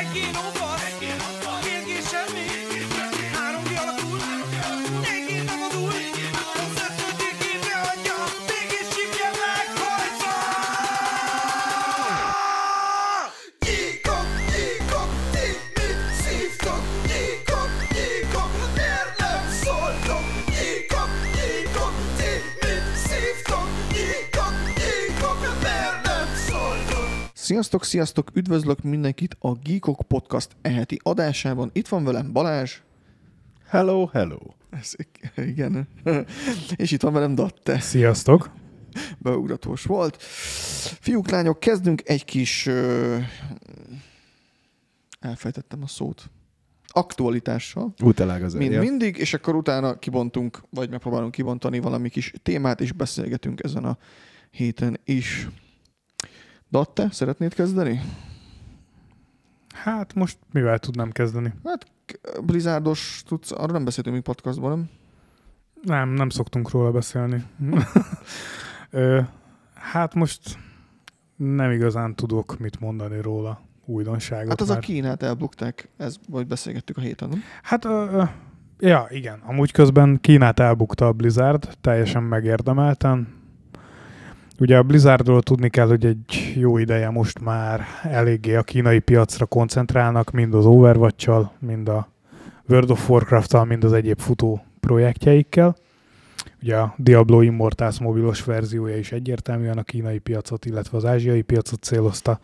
Neki no fasz, Sziasztok, sziasztok! Üdvözlök mindenkit a Geekok Podcast eheti adásában. Itt van velem Balázs. Hello, hello. Ez, igen. És itt van velem Datte. Sziasztok! Beugratós volt. Fiúk, lányok, kezdünk egy kis... Ö... Elfejtettem a szót. Aktualitással. Útelág az Mint mindig, és akkor utána kibontunk, vagy megpróbálunk kibontani valami kis témát, és beszélgetünk ezen a héten is. Datte, szeretnéd kezdeni? Hát most mivel tudnám kezdeni? Hát Blizzardos tudsz, arra nem beszéltünk még podcastban, nem? Nem, nem szoktunk róla beszélni. Ö, hát most nem igazán tudok mit mondani róla újdonságot. Hát az a mert- Kínát elbukták, ez vagy beszélgettük a héten, nem? Hát, ö, ja, igen. Amúgy közben Kínát elbukta a Blizzard, teljesen megérdemelten. Ugye a Blizzardról tudni kell, hogy egy jó ideje most már eléggé a kínai piacra koncentrálnak, mind az overwatch mind a World of warcraft mind az egyéb futó projektjeikkel. Ugye a Diablo Immortals mobilos verziója is egyértelműen a kínai piacot, illetve az ázsiai piacot célozta,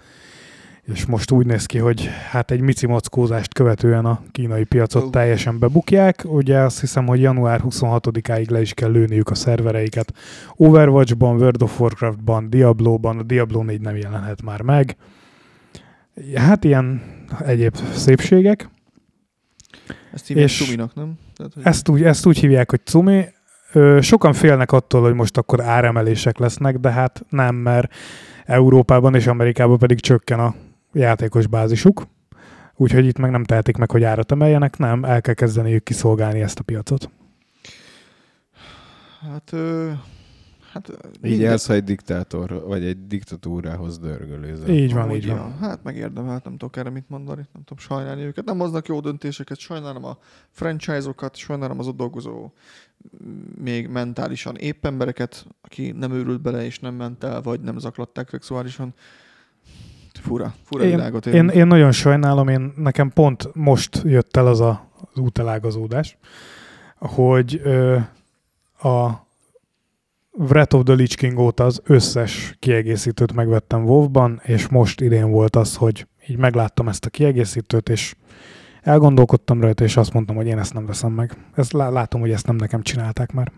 és most úgy néz ki, hogy hát egy mici mackózást követően a kínai piacot teljesen bebukják. Ugye azt hiszem, hogy január 26-áig le is kell lőniük a szervereiket. Overwatchban, World of Warcraftban, Diablo-ban, a Diablo 4 nem jelenhet már meg. Hát ilyen egyéb szépségek. Ezt hívják És- Suminak, nem? Tehát, hogy Ezt úgy, ezt úgy hívják, hogy cumi. Sokan félnek attól, hogy most akkor áremelések lesznek, de hát nem, mert Európában és Amerikában pedig csökken a játékos bázisuk. Úgyhogy itt meg nem tehetik meg, hogy árat emeljenek, nem, el kell kezdeniük kiszolgálni ezt a piacot. Hát, ö, hát Így minden- elsz, ha egy diktátor, vagy egy diktatúrához dörgölőzel. Így van, Amúgy így van. ja, Hát megérdemelt, nem tudok erre mit mondani, nem tudom sajnálni őket. Nem hoznak jó döntéseket, sajnálom a franchise-okat, sajnálom az ott dolgozó még mentálisan épp embereket, aki nem őrült bele és nem ment el, vagy nem zaklatták szexuálisan. Fura, fura Én, világot én, én nagyon sajnálom, én, nekem pont most jött el az a, az útelágazódás, hogy ö, a Wrath of the Lich King óta az összes kiegészítőt megvettem WoW-ban, és most idén volt az, hogy így megláttam ezt a kiegészítőt, és elgondolkodtam rajta, és azt mondtam, hogy én ezt nem veszem meg. Ezt lá- látom, hogy ezt nem nekem csinálták már.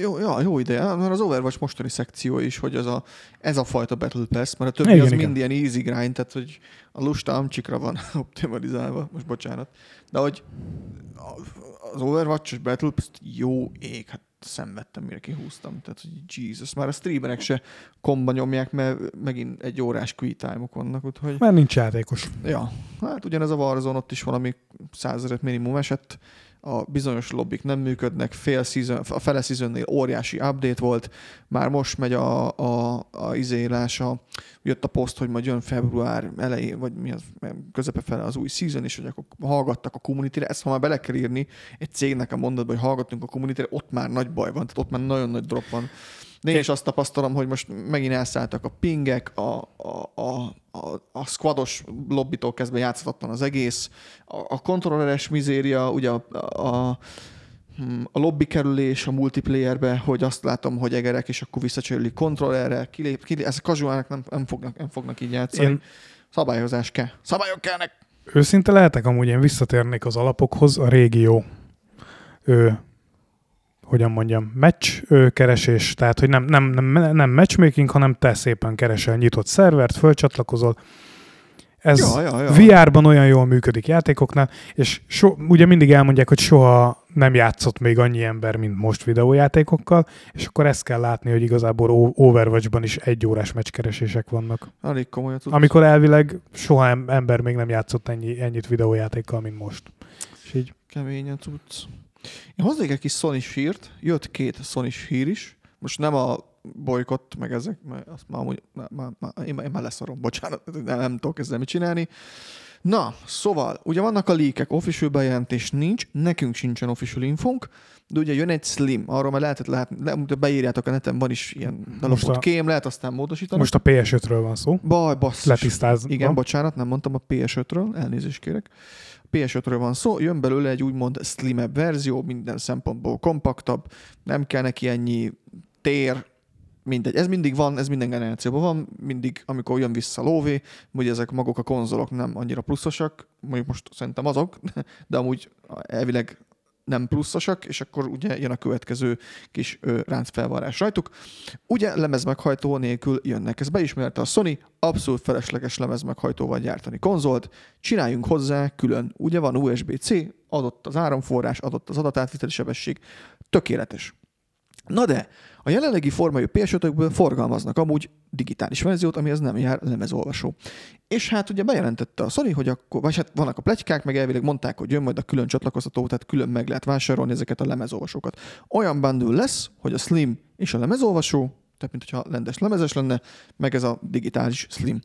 Jó, ja, jó ideje, mert az Overwatch mostani szekció is, hogy az a, ez a fajta Battle Pass, mert a többi Igen, az igen. mind ilyen easy grind, tehát hogy a lusta amcsikra van optimalizálva, most bocsánat. De hogy az Overwatch-os Battle Pass jó ég, hát szenvedtem, mire kihúztam. Tehát, hogy Jesus, már a streamerek se komba nyomják, mert megint egy órás quick time vannak, úgyhogy... Mert nincs játékos. Ja, hát ugyanez a Warzone, ott is valami százezret minimum esett, a bizonyos lobbik nem működnek, fél season, a fele seasonnél óriási update volt, már most megy a, a, a izélása, jött a poszt, hogy majd jön február elején, vagy mi az, közepe fele az új season is, hogy akkor hallgattak a community ezt ha már bele kell írni egy cégnek a mondatba, hogy hallgatunk a community ott már nagy baj van, tehát ott már nagyon nagy drop van. De én is azt tapasztalom, hogy most megint elszálltak a pingek, a, a, a, a, a squados lobbitól kezdve játszhatatlan az egész, a, a kontrolleres mizéria, ugye a, a, hm, a lobby kerülés a multiplayerbe, hogy azt látom, hogy egerek, és akkor visszacserélik kontrollerre, kilép, kilép, ezek casualnek nem, nem, fognak, nem fognak így játszani. Én... Szabályozás kell. Szabályok kellnek! őszinte lehetek, amúgy én visszatérnék az alapokhoz, a régió ö, hogyan mondjam, match keresés, tehát hogy nem, nem, nem, nem matchmaking, hanem te szépen keresel nyitott szervert, fölcsatlakozol. Ez Ja, ja, ja. VR-ban olyan jól működik játékoknál, és so, ugye mindig elmondják, hogy soha nem játszott még annyi ember, mint most videójátékokkal, és akkor ezt kell látni, hogy igazából Overwatch-ban is egy órás meccskeresések vannak. Elég komolyat tudsz. Amikor elvileg soha em- ember még nem játszott ennyi, ennyit videójátékkal, mint most. És így Keményen tudsz. Én hoznék egy kis Sony hírt, jött két Sony hír is, most nem a bolykott, meg ezek, mert azt már amúgy, már, már, már, én, én már leszarom, bocsánat, nem, nem tudok ezzel mit csinálni. Na, szóval, ugye vannak a líkek, official bejelentés nincs, nekünk sincsen official infónk, de ugye jön egy Slim, arról már lehetett látni, le, beírjátok a neten, van is ilyen a- kém, lehet aztán módosítani. Most a PS5-ről van szó. Baj, basszus. Letisztázva. Igen, bocsánat, nem mondtam a PS5-ről, elnézést kérek. A PS5-ről van szó, jön belőle egy úgymond slimebb verzió, minden szempontból kompaktabb, nem kell neki ennyi tér, mindegy. Ez mindig van, ez minden generációban van, mindig, amikor jön vissza lóvé, ugye ezek maguk a konzolok nem annyira pluszosak, mondjuk most szerintem azok, de amúgy elvileg nem pluszosak, és akkor ugye jön a következő kis ö, ráncfelvarrás rajtuk. Ugye lemezmeghajtó nélkül jönnek. Ez beismerte a Sony, abszolút felesleges lemezmeghajtóval gyártani konzolt, csináljunk hozzá külön. Ugye van USB-C, adott az áramforrás, adott az adatátviteli sebesség, tökéletes. Na de, a jelenlegi formájú PS5-ökből forgalmaznak amúgy digitális verziót, amihez nem jár lemezolvasó. És hát ugye bejelentette a Sony, hogy akkor, vagy hát vannak a pletykák, meg elvileg mondták, hogy jön majd a külön csatlakoztató, tehát külön meg lehet vásárolni ezeket a lemezolvasókat. Olyan bundle lesz, hogy a Slim és a lemezolvasó, tehát mint hogyha rendes lemezes lenne, meg ez a digitális Slim.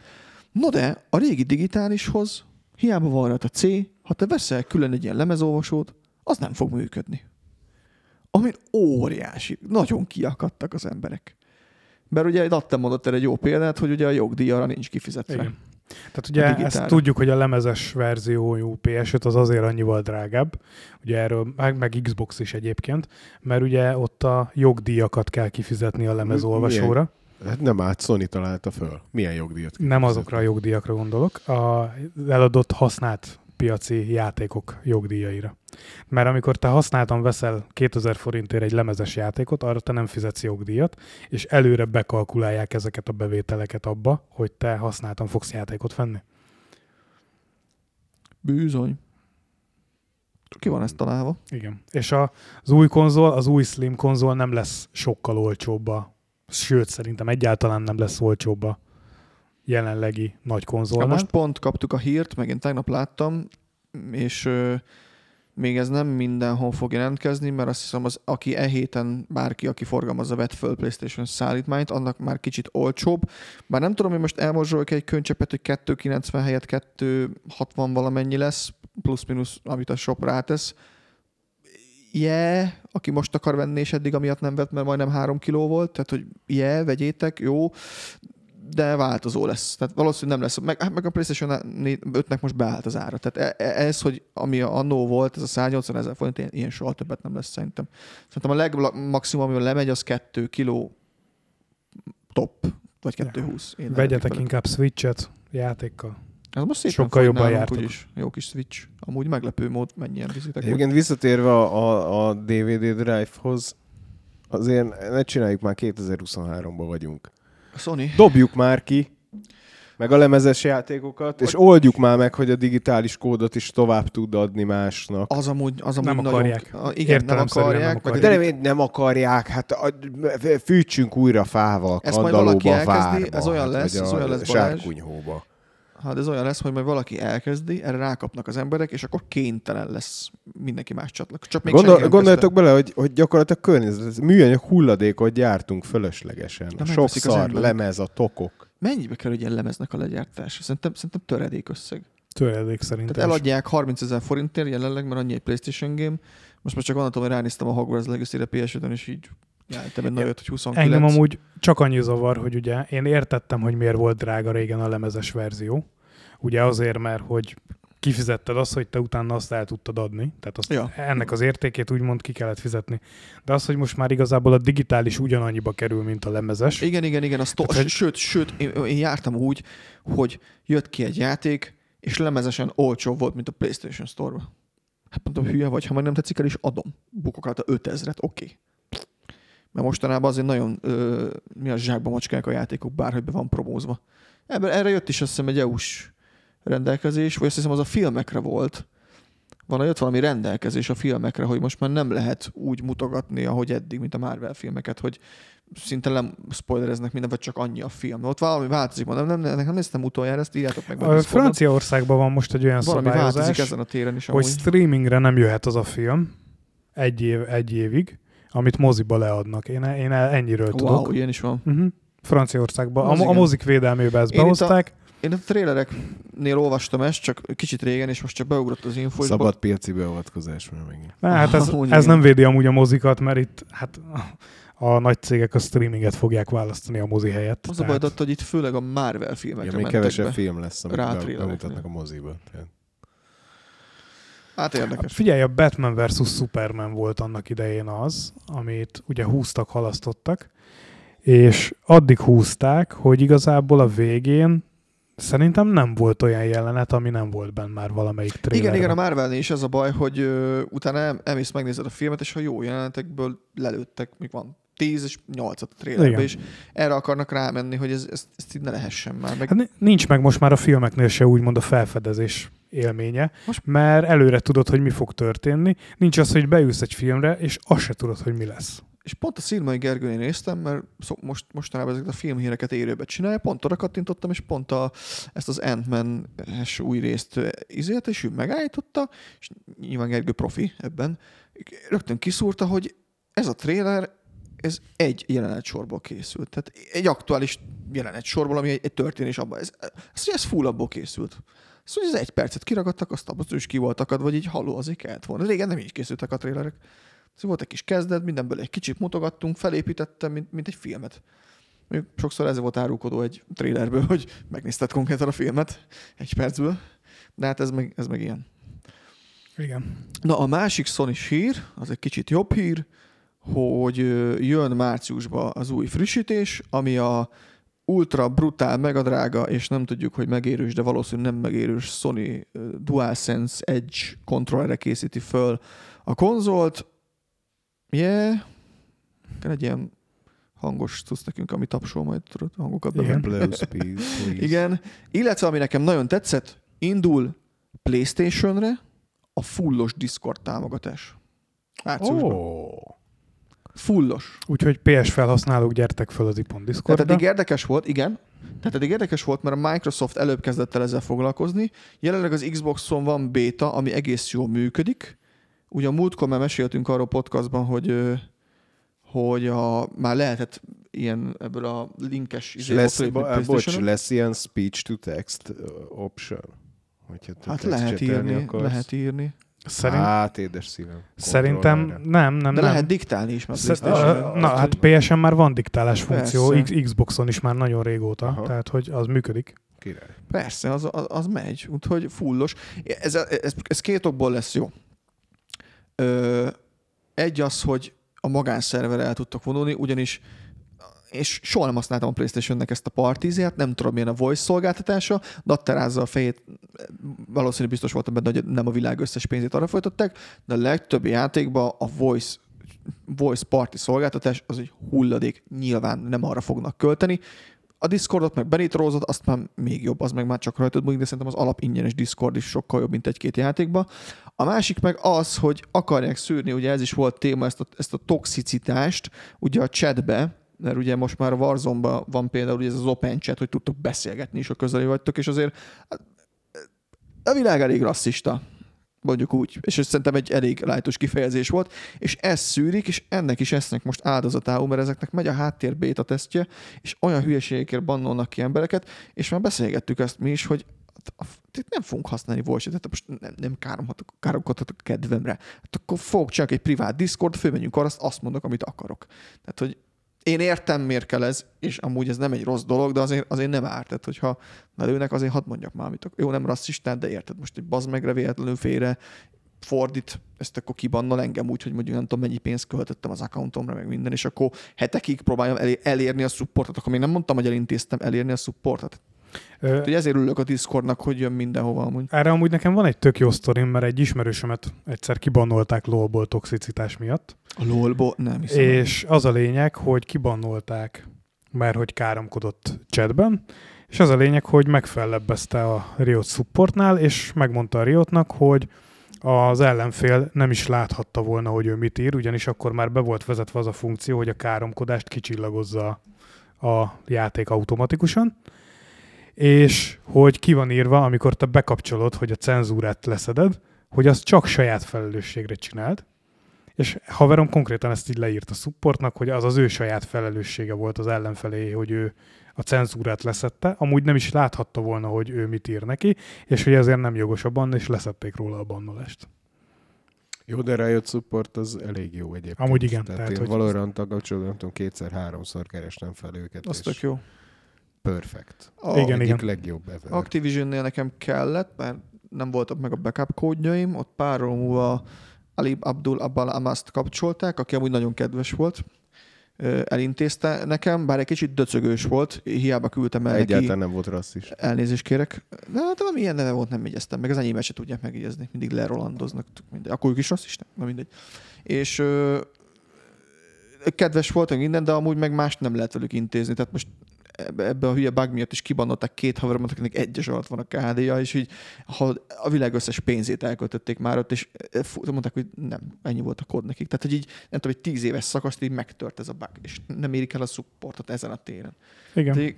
No de, a régi digitálishoz hiába van rajta C, ha te veszel külön egy ilyen lemezolvasót, az nem fog működni. Amin óriási, nagyon kiakadtak az emberek. Mert ugye adtam mondott erre egy jó példát, hogy ugye a jogdíj arra nincs kifizetve. Igen. Tehát ugye ezt tudjuk, hogy a lemezes verziójú PS5 az azért annyival drágább, ugye erről, meg, meg Xbox is egyébként, mert ugye ott a jogdíjakat kell kifizetni a lemezolvasóra. Hát nem át, Sony találta föl. Milyen jogdíjat? Nem azokra a jogdíjakra gondolok, a eladott használt piaci játékok jogdíjaira. Mert amikor te használtan veszel 2000 forintért egy lemezes játékot, arra te nem fizetsz jogdíjat, és előre bekalkulálják ezeket a bevételeket abba, hogy te használtan fogsz játékot venni. Bűzony. Ki van ezt találva? Igen. És a, az új konzol, az új Slim konzol nem lesz sokkal olcsóbb a, sőt, szerintem egyáltalán nem lesz olcsóbb a jelenlegi nagy Ja, konzolnál. most pont kaptuk a hírt, meg én tegnap láttam, és ö, még ez nem mindenhol fog jelentkezni, mert azt hiszem, az, aki e héten bárki, aki forgalmazza, vett föl PlayStation szállítmányt, annak már kicsit olcsóbb. Bár nem tudom, hogy most elmorzsolok egy könycsepet, hogy 290 helyett 260 valamennyi lesz, plusz-minusz, amit a shop rátesz. Yeah, aki most akar venni, és eddig amiatt nem vett, mert majdnem 3 kiló volt, tehát hogy yeah, vegyétek, jó, de változó lesz. Tehát valószínűleg nem lesz. Meg, hát meg a PlayStation 5-nek most beállt az ára. Tehát e- e- ez, hogy ami annó volt, ez a 180 ezer forint, ilyen, ilyen soha többet nem lesz szerintem. Szerintem a legmaximum, amivel lemegy, az 2 kiló top, vagy 220. Én Vegyetek inkább Switch-et játékkal. Ez most szépen sokkal jobban jártok. Úgyis. Jó kis Switch. Amúgy meglepő mód, mennyien viszitek. volt. Egyébként visszatérve a, a, a DVD Drive-hoz, azért ne csináljuk már 2023-ban vagyunk. A Sony. Dobjuk már ki, meg a lemezes játékokat, és oldjuk már meg, hogy a digitális kódot is tovább tud adni másnak. Az amúgy, az amúgy Nem nagyon, akarják. A, igen, nem Értelemszerűen nem akarják. De nem, nem akarják, hát a, fűtsünk újra fával, Ezt majd valaki kandallóba, elkezdi, várba, ez olyan hát, lesz, vagy ez olyan lesz, Balázs. Hát ez olyan lesz, hogy majd valaki elkezdi, erre rákapnak az emberek, és akkor kénytelen lesz mindenki más csatlakozni. Csak még Gondol, gondoljatok bele, hogy, hogy gyakorlatilag környezet, műanyag hulladékot gyártunk fölöslegesen. Na, A sok szar, lemez, a tokok. Mennyibe kerül egy ilyen lemeznek a legyártása? Szerintem, szerintem töredék összeg. Töredék szerintem. Tehát eladják 30 ezer forintért jelenleg, mert annyi egy PlayStation game. Most már csak gondoltam, hogy ránéztem a Hogwarts Legacy-re ps és így jártam egy nagyot, hogy 29. Engem amúgy csak annyi zavar, hogy ugye én értettem, hogy miért volt drága régen a lemezes verzió. Ugye azért, mert hogy kifizetted azt, hogy te utána azt el tudtad adni. Tehát azt, Ja. ennek az értékét úgymond ki kellett fizetni. De az, hogy most már igazából a digitális ugyanannyiba kerül, mint a lemezes. Igen, igen, igen. A sto- Tehát, Sőt, sőt, én, én jártam úgy, hogy jött ki egy játék, és lemezesen olcsóbb volt, mint a PlayStation Store-ba. Hát mondom, hülye vagy, ha meg nem tetszik el, is adom. Bukok rá a 5000-et, oké. Okay. Mert mostanában azért nagyon ö, mi a zsákba macskák a játékok, bárhogy be van promózva. Ebben, erre jött is azt hiszem egy EU-s rendelkezés, vagy azt hiszem az a filmekre volt. Van, jött valami rendelkezés a filmekre, hogy most már nem lehet úgy mutogatni, ahogy eddig, mint a Marvel filmeket, hogy szinte nem spoilereznek minden, vagy csak annyi a film. Ott valami változik, mondom, nem, nem, nem néztem utoljára, ezt írjátok meg. A. Franciaországban van most egy olyan Valami változik ezen a téren is. hogy Amúgy. streamingre nem jöhet az a film egy, év, egy évig, amit moziba leadnak. Én, én ennyiről tudok. Wow, ilyen is van. Uh-huh. Franciaországban. Az A, a igen. mozik védelmébe ezt Én a- behozták. Én a trélereknél olvastam ezt, csak kicsit régen, és most csak beugrott az info. Szabad piaci beavatkozás már megint. Na, hát ez, ez nem védi amúgy a mozikat, mert itt hát a nagy cégek a streaminget fogják választani a mozi helyett. Az a baj, hogy itt főleg a Marvel filmekre Ja, még kevesebb be. film lesz, amit Rá be, bemutatnak a moziba. Tehát. Hát érdekes. Figyelj, a Batman vs. Superman volt annak idején az, amit ugye húztak, halasztottak, és addig húzták, hogy igazából a végén szerintem nem volt olyan jelenet, ami nem volt benne már valamelyik trailerben. Igen, igen, a Marvelnél is ez a baj, hogy ö, utána el, elmész, megnézed a filmet, és a jó jelenetekből lelőttek, még van 10 és 8 a trailerbe, és erre akarnak rámenni, hogy ez, ez, ezt így ne lehessen már. Meg Hát ni- nincs meg most már a filmeknél se úgymond a felfedezés élménye, Most- mert előre tudod, hogy mi fog történni. Nincs az, hogy beülsz egy filmre, és azt se tudod, hogy mi lesz. És pont a Szilmai Gergőnél néztem, mert szó, most, mostanában ezeket a filmhíreket élőbe csinálja, pont oda kattintottam, és pont a, ezt az Ant-Man-es új részt izélt, és ő megállította, és nyilván Gergő profi ebben, rögtön kiszúrta, hogy ez a trailer, ez egy jelenetsorból készült. Tehát egy aktuális jelenetsorból, ami egy, egy történés abban. Ez, ez, ez full abból készült. Szóval ez egy percet kiragadtak, azt abban is ki voltak adva, vagy így halló, azért kellett volna. Régen nem így készültek a trailerek. Szóval volt egy kis kezdet, mindenből egy kicsit mutogattunk, felépítettem, mint, mint egy filmet. Még sokszor ez volt árulkodó egy trailerből, hogy megnézted konkrétan a filmet egy percből. De hát ez meg, ez meg ilyen. Igen. Na a másik sony hír, az egy kicsit jobb hír, hogy jön márciusban az új frissítés, ami a ultra brutál, megadrága, és nem tudjuk, hogy megérős, de valószínűleg nem megérős Sony DualSense Edge kontrollerre készíti föl a konzolt. Yeah. Kell egy ilyen hangos cucc nekünk, ami tapsol majd tudod, hangokat Igen. benne. Blow speed, please. Igen. Illetve, ami nekem nagyon tetszett, indul PlayStation-re a fullos Discord támogatás. Márciusban. Oh. Fullos. Úgyhogy PS felhasználók gyertek fel az Ipon Tehát Discordra. eddig érdekes volt, igen. Tehát eddig érdekes volt, mert a Microsoft előbb kezdett el ezzel foglalkozni. Jelenleg az Xboxon van beta, ami egész jól működik. Ugye a múltkor már meséltünk arról podcastban, hogy hogy a, már lehetett ilyen ebből a linkes izé, lesz, bo- bocs, PlayStation-on. lesz ilyen speech to text option? Hogyha te Hát text lehet írni, akarsz. lehet írni. Szerint, Hát, édes szívem. szerintem nem, nem, De nem. lehet diktálni is, mert Szer- PlayStation. Na, hát PS-en már van diktálás funkció, Persze. X- Xboxon is már nagyon régóta, Aha. tehát hogy az működik. Király. Persze, az, az, az megy, úgyhogy fullos. Ez, ez, ez két okból lesz jó. Ö, egy az, hogy a magánszerverre el tudtok vonulni, ugyanis és soha nem használtam a Playstation-nek ezt a partizét, nem tudom milyen a voice szolgáltatása, datterázza a fejét, valószínűleg biztos voltam benne, hogy nem a világ összes pénzét arra folytatták, de a legtöbb játékban a voice voice party szolgáltatás az egy hulladék, nyilván nem arra fognak költeni. A Discordot meg benitrózod, azt már még jobb, az meg már csak rajtad múlik, de szerintem az alap ingyenes Discord is sokkal jobb, mint egy-két játékba. A másik meg az, hogy akarják szűrni, ugye ez is volt téma, ezt a, ezt a toxicitást, ugye a chatbe, mert ugye most már warzone van például ez az open chat, hogy tudtok beszélgetni is, a közeli vagytok, és azért hát, a világ elég rasszista mondjuk úgy. És ez szerintem egy elég lájtos kifejezés volt, és ezt szűrik, és ennek is esznek most áldozatául, mert ezeknek megy a háttér béta tesztje, és olyan hülyeségekért bannolnak ki embereket, és már beszélgettük ezt mi is, hogy itt nem fogunk használni voice tehát most nem, nem káromkodhatok a kedvemre. Hát akkor fogok csak egy privát Discord, fölmenjünk arra, azt, azt mondok, amit akarok. Tehát, hogy én értem, miért kell ez, és amúgy ez nem egy rossz dolog, de azért, azért nem árt. Tehát, hogyha lelőnek, azért hadd mondjak már, amit Jó, nem rasszistát, de érted, most egy bazd megre véletlenül félre fordít, ezt akkor kibannol engem úgy, hogy mondjuk nem tudom, mennyi pénzt költöttem az accountomra, meg minden, és akkor hetekig próbáljam elé- elérni a supportot, akkor még nem mondtam, hogy elintéztem elérni a supportot. Ö, Úgyhogy ezért ülök a Discordnak, hogy jön mindenhova amúgy. Erre amúgy nekem van egy tök jó sztorim, mert egy ismerősömet egyszer kibannolták lolból toxicitás miatt. A lolból nem hiszem. És az a lényeg, hogy kibannolták, mert hogy káromkodott chatben, és az a lényeg, hogy megfellebbezte a Riot supportnál, és megmondta a Riotnak, hogy az ellenfél nem is láthatta volna, hogy ő mit ír, ugyanis akkor már be volt vezetve az a funkció, hogy a káromkodást kicsillagozza a játék automatikusan, és hogy ki van írva, amikor te bekapcsolod, hogy a cenzúrát leszeded, hogy azt csak saját felelősségre csináld, és haverom konkrétan ezt így leírt a supportnak, hogy az az ő saját felelőssége volt az ellenfelé, hogy ő a cenzúrát leszette, amúgy nem is láthatta volna, hogy ő mit ír neki, és hogy ezért nem jogos a ban, és leszették róla a bannolást. Jó, de Riot Support az elég jó egyébként. Amúgy igen, Tehát, tehát, én hogy- kapcsolatban nem tudom, kétszer-háromszor kerestem fel őket, Az és tök jó. Perfect. A, Igen, Egyik igen. legjobb ever. Activision-nél nekem kellett, mert nem voltak meg a backup kódjaim, ott pár óra múlva Ali Abdul Abbal Amast kapcsolták, aki amúgy nagyon kedves volt. Elintézte nekem, bár egy kicsit döcögős volt, hiába küldtem el neki. Egyáltalán nem volt rasszis. Elnézést kérek. De hát valami ilyen neve volt, nem jegyeztem meg. Az enyémet se tudják megjegyezni. Mindig lerolandoznak. Mindegy. Akkor ők is rasszisták? Na mindegy. És ö, kedves volt minden, de amúgy meg mást nem lehet velük intézni. Tehát most ebbe, a hülye bug miatt is kibannolták két haveromat, akinek egyes alatt van a KD-ja, és így ha a világ összes pénzét elköltötték már ott, és eh, mondták, hogy nem, ennyi volt a kód nekik. Tehát, hogy így, nem tudom, egy tíz éves szakaszt így megtört ez a bug, és nem érik el a supportot ezen a téren. Igen. Tehát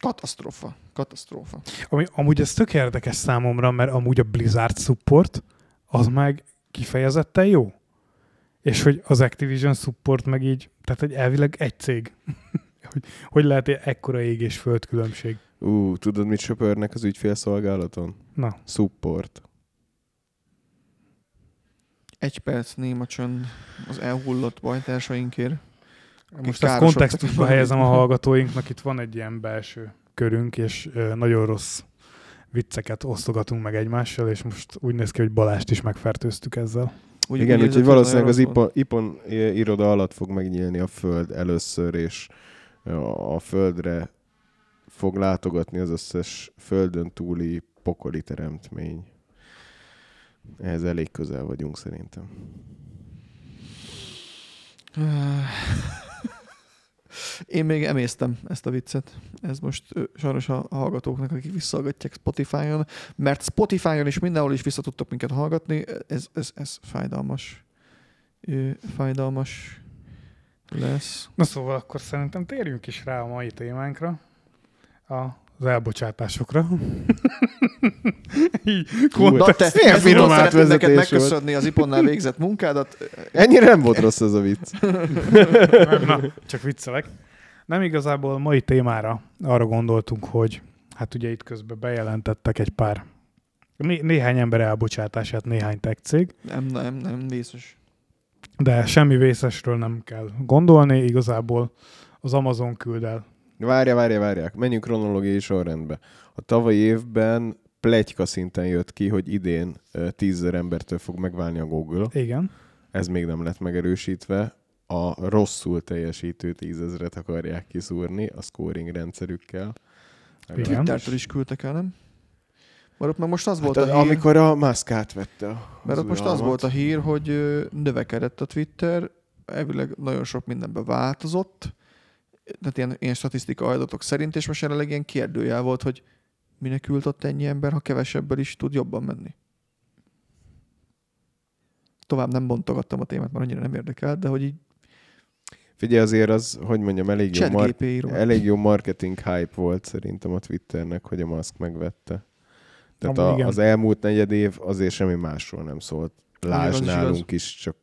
katasztrófa, katasztrófa. Ami, amúgy ez tök érdekes számomra, mert amúgy a Blizzard support az meg kifejezetten jó. És hogy az Activision support meg így, tehát egy elvileg egy cég. Hogy, hogy lehet ekkora ég és föld különbség? Ú, tudod, mit söpörnek az ügyfélszolgálaton? Na, Support. Egy perc néma csönd az elhullott bajtársainkért. most ezt kontextusba helyezem a hallgatóinknak, itt van egy ilyen belső körünk, és nagyon rossz vicceket osztogatunk meg egymással, és most úgy néz ki, hogy Balást is megfertőztük ezzel. Úgy, Igen, úgy úgyhogy valószínűleg az ipon, ipon iroda alatt fog megnyílni a föld először, és a földre fog látogatni az összes földön túli pokoli teremtmény. Ehhez elég közel vagyunk szerintem. Én még emésztem ezt a viccet. Ez most sajnos a hallgatóknak, akik visszahallgatják Spotify-on, mert Spotify-on is mindenhol is vissza tudtok minket hallgatni. Ez, ez, ez fájdalmas. Fájdalmas lesz. Na szóval akkor szerintem térjünk is rá a mai témánkra, az elbocsátásokra. Így, Na te, Milyen ez finom finom szeretném neked volt. megköszönni az Iponnál végzett munkádat. Ennyire nem volt rossz ez a vicc. Na, csak viccelek. Nem igazából a mai témára arra gondoltunk, hogy hát ugye itt közben bejelentettek egy pár né- néhány ember elbocsátását, néhány tech cég, Nem, nem, nem, vészes. De semmi vészesről nem kell gondolni, igazából az Amazon küld el. Várja, várja, várják. Menjünk kronológiai sorrendbe. A tavalyi évben plegyka szinten jött ki, hogy idén ö, 10 000 embertől fog megválni a Google. Igen. Ez még nem lett megerősítve. A rosszul teljesítő tízezret akarják kiszúrni a scoring rendszerükkel. Twittertől is küldtek el, nem? Mert ott meg most az volt Hát, a hír, amikor a Musk átvette a mert ott most az volt a hír, hogy növekedett a Twitter, elvileg nagyon sok mindenben változott, tehát ilyen, ilyen statisztika adatok szerint, és most jelenleg ilyen kérdőjel volt, hogy minek küld ott ennyi ember, ha kevesebbel is tud jobban menni. Tovább nem bontogattam a témát, mert annyira nem érdekel, de hogy így Figyelj, azért az, hogy mondjam, elég jó, mar- elég jó marketing hype volt szerintem a Twitternek, hogy a Musk megvette. Tehát Amúgy a, igen. az elmúlt negyed év azért semmi másról nem szólt. Lásd is nálunk igaz. is, csak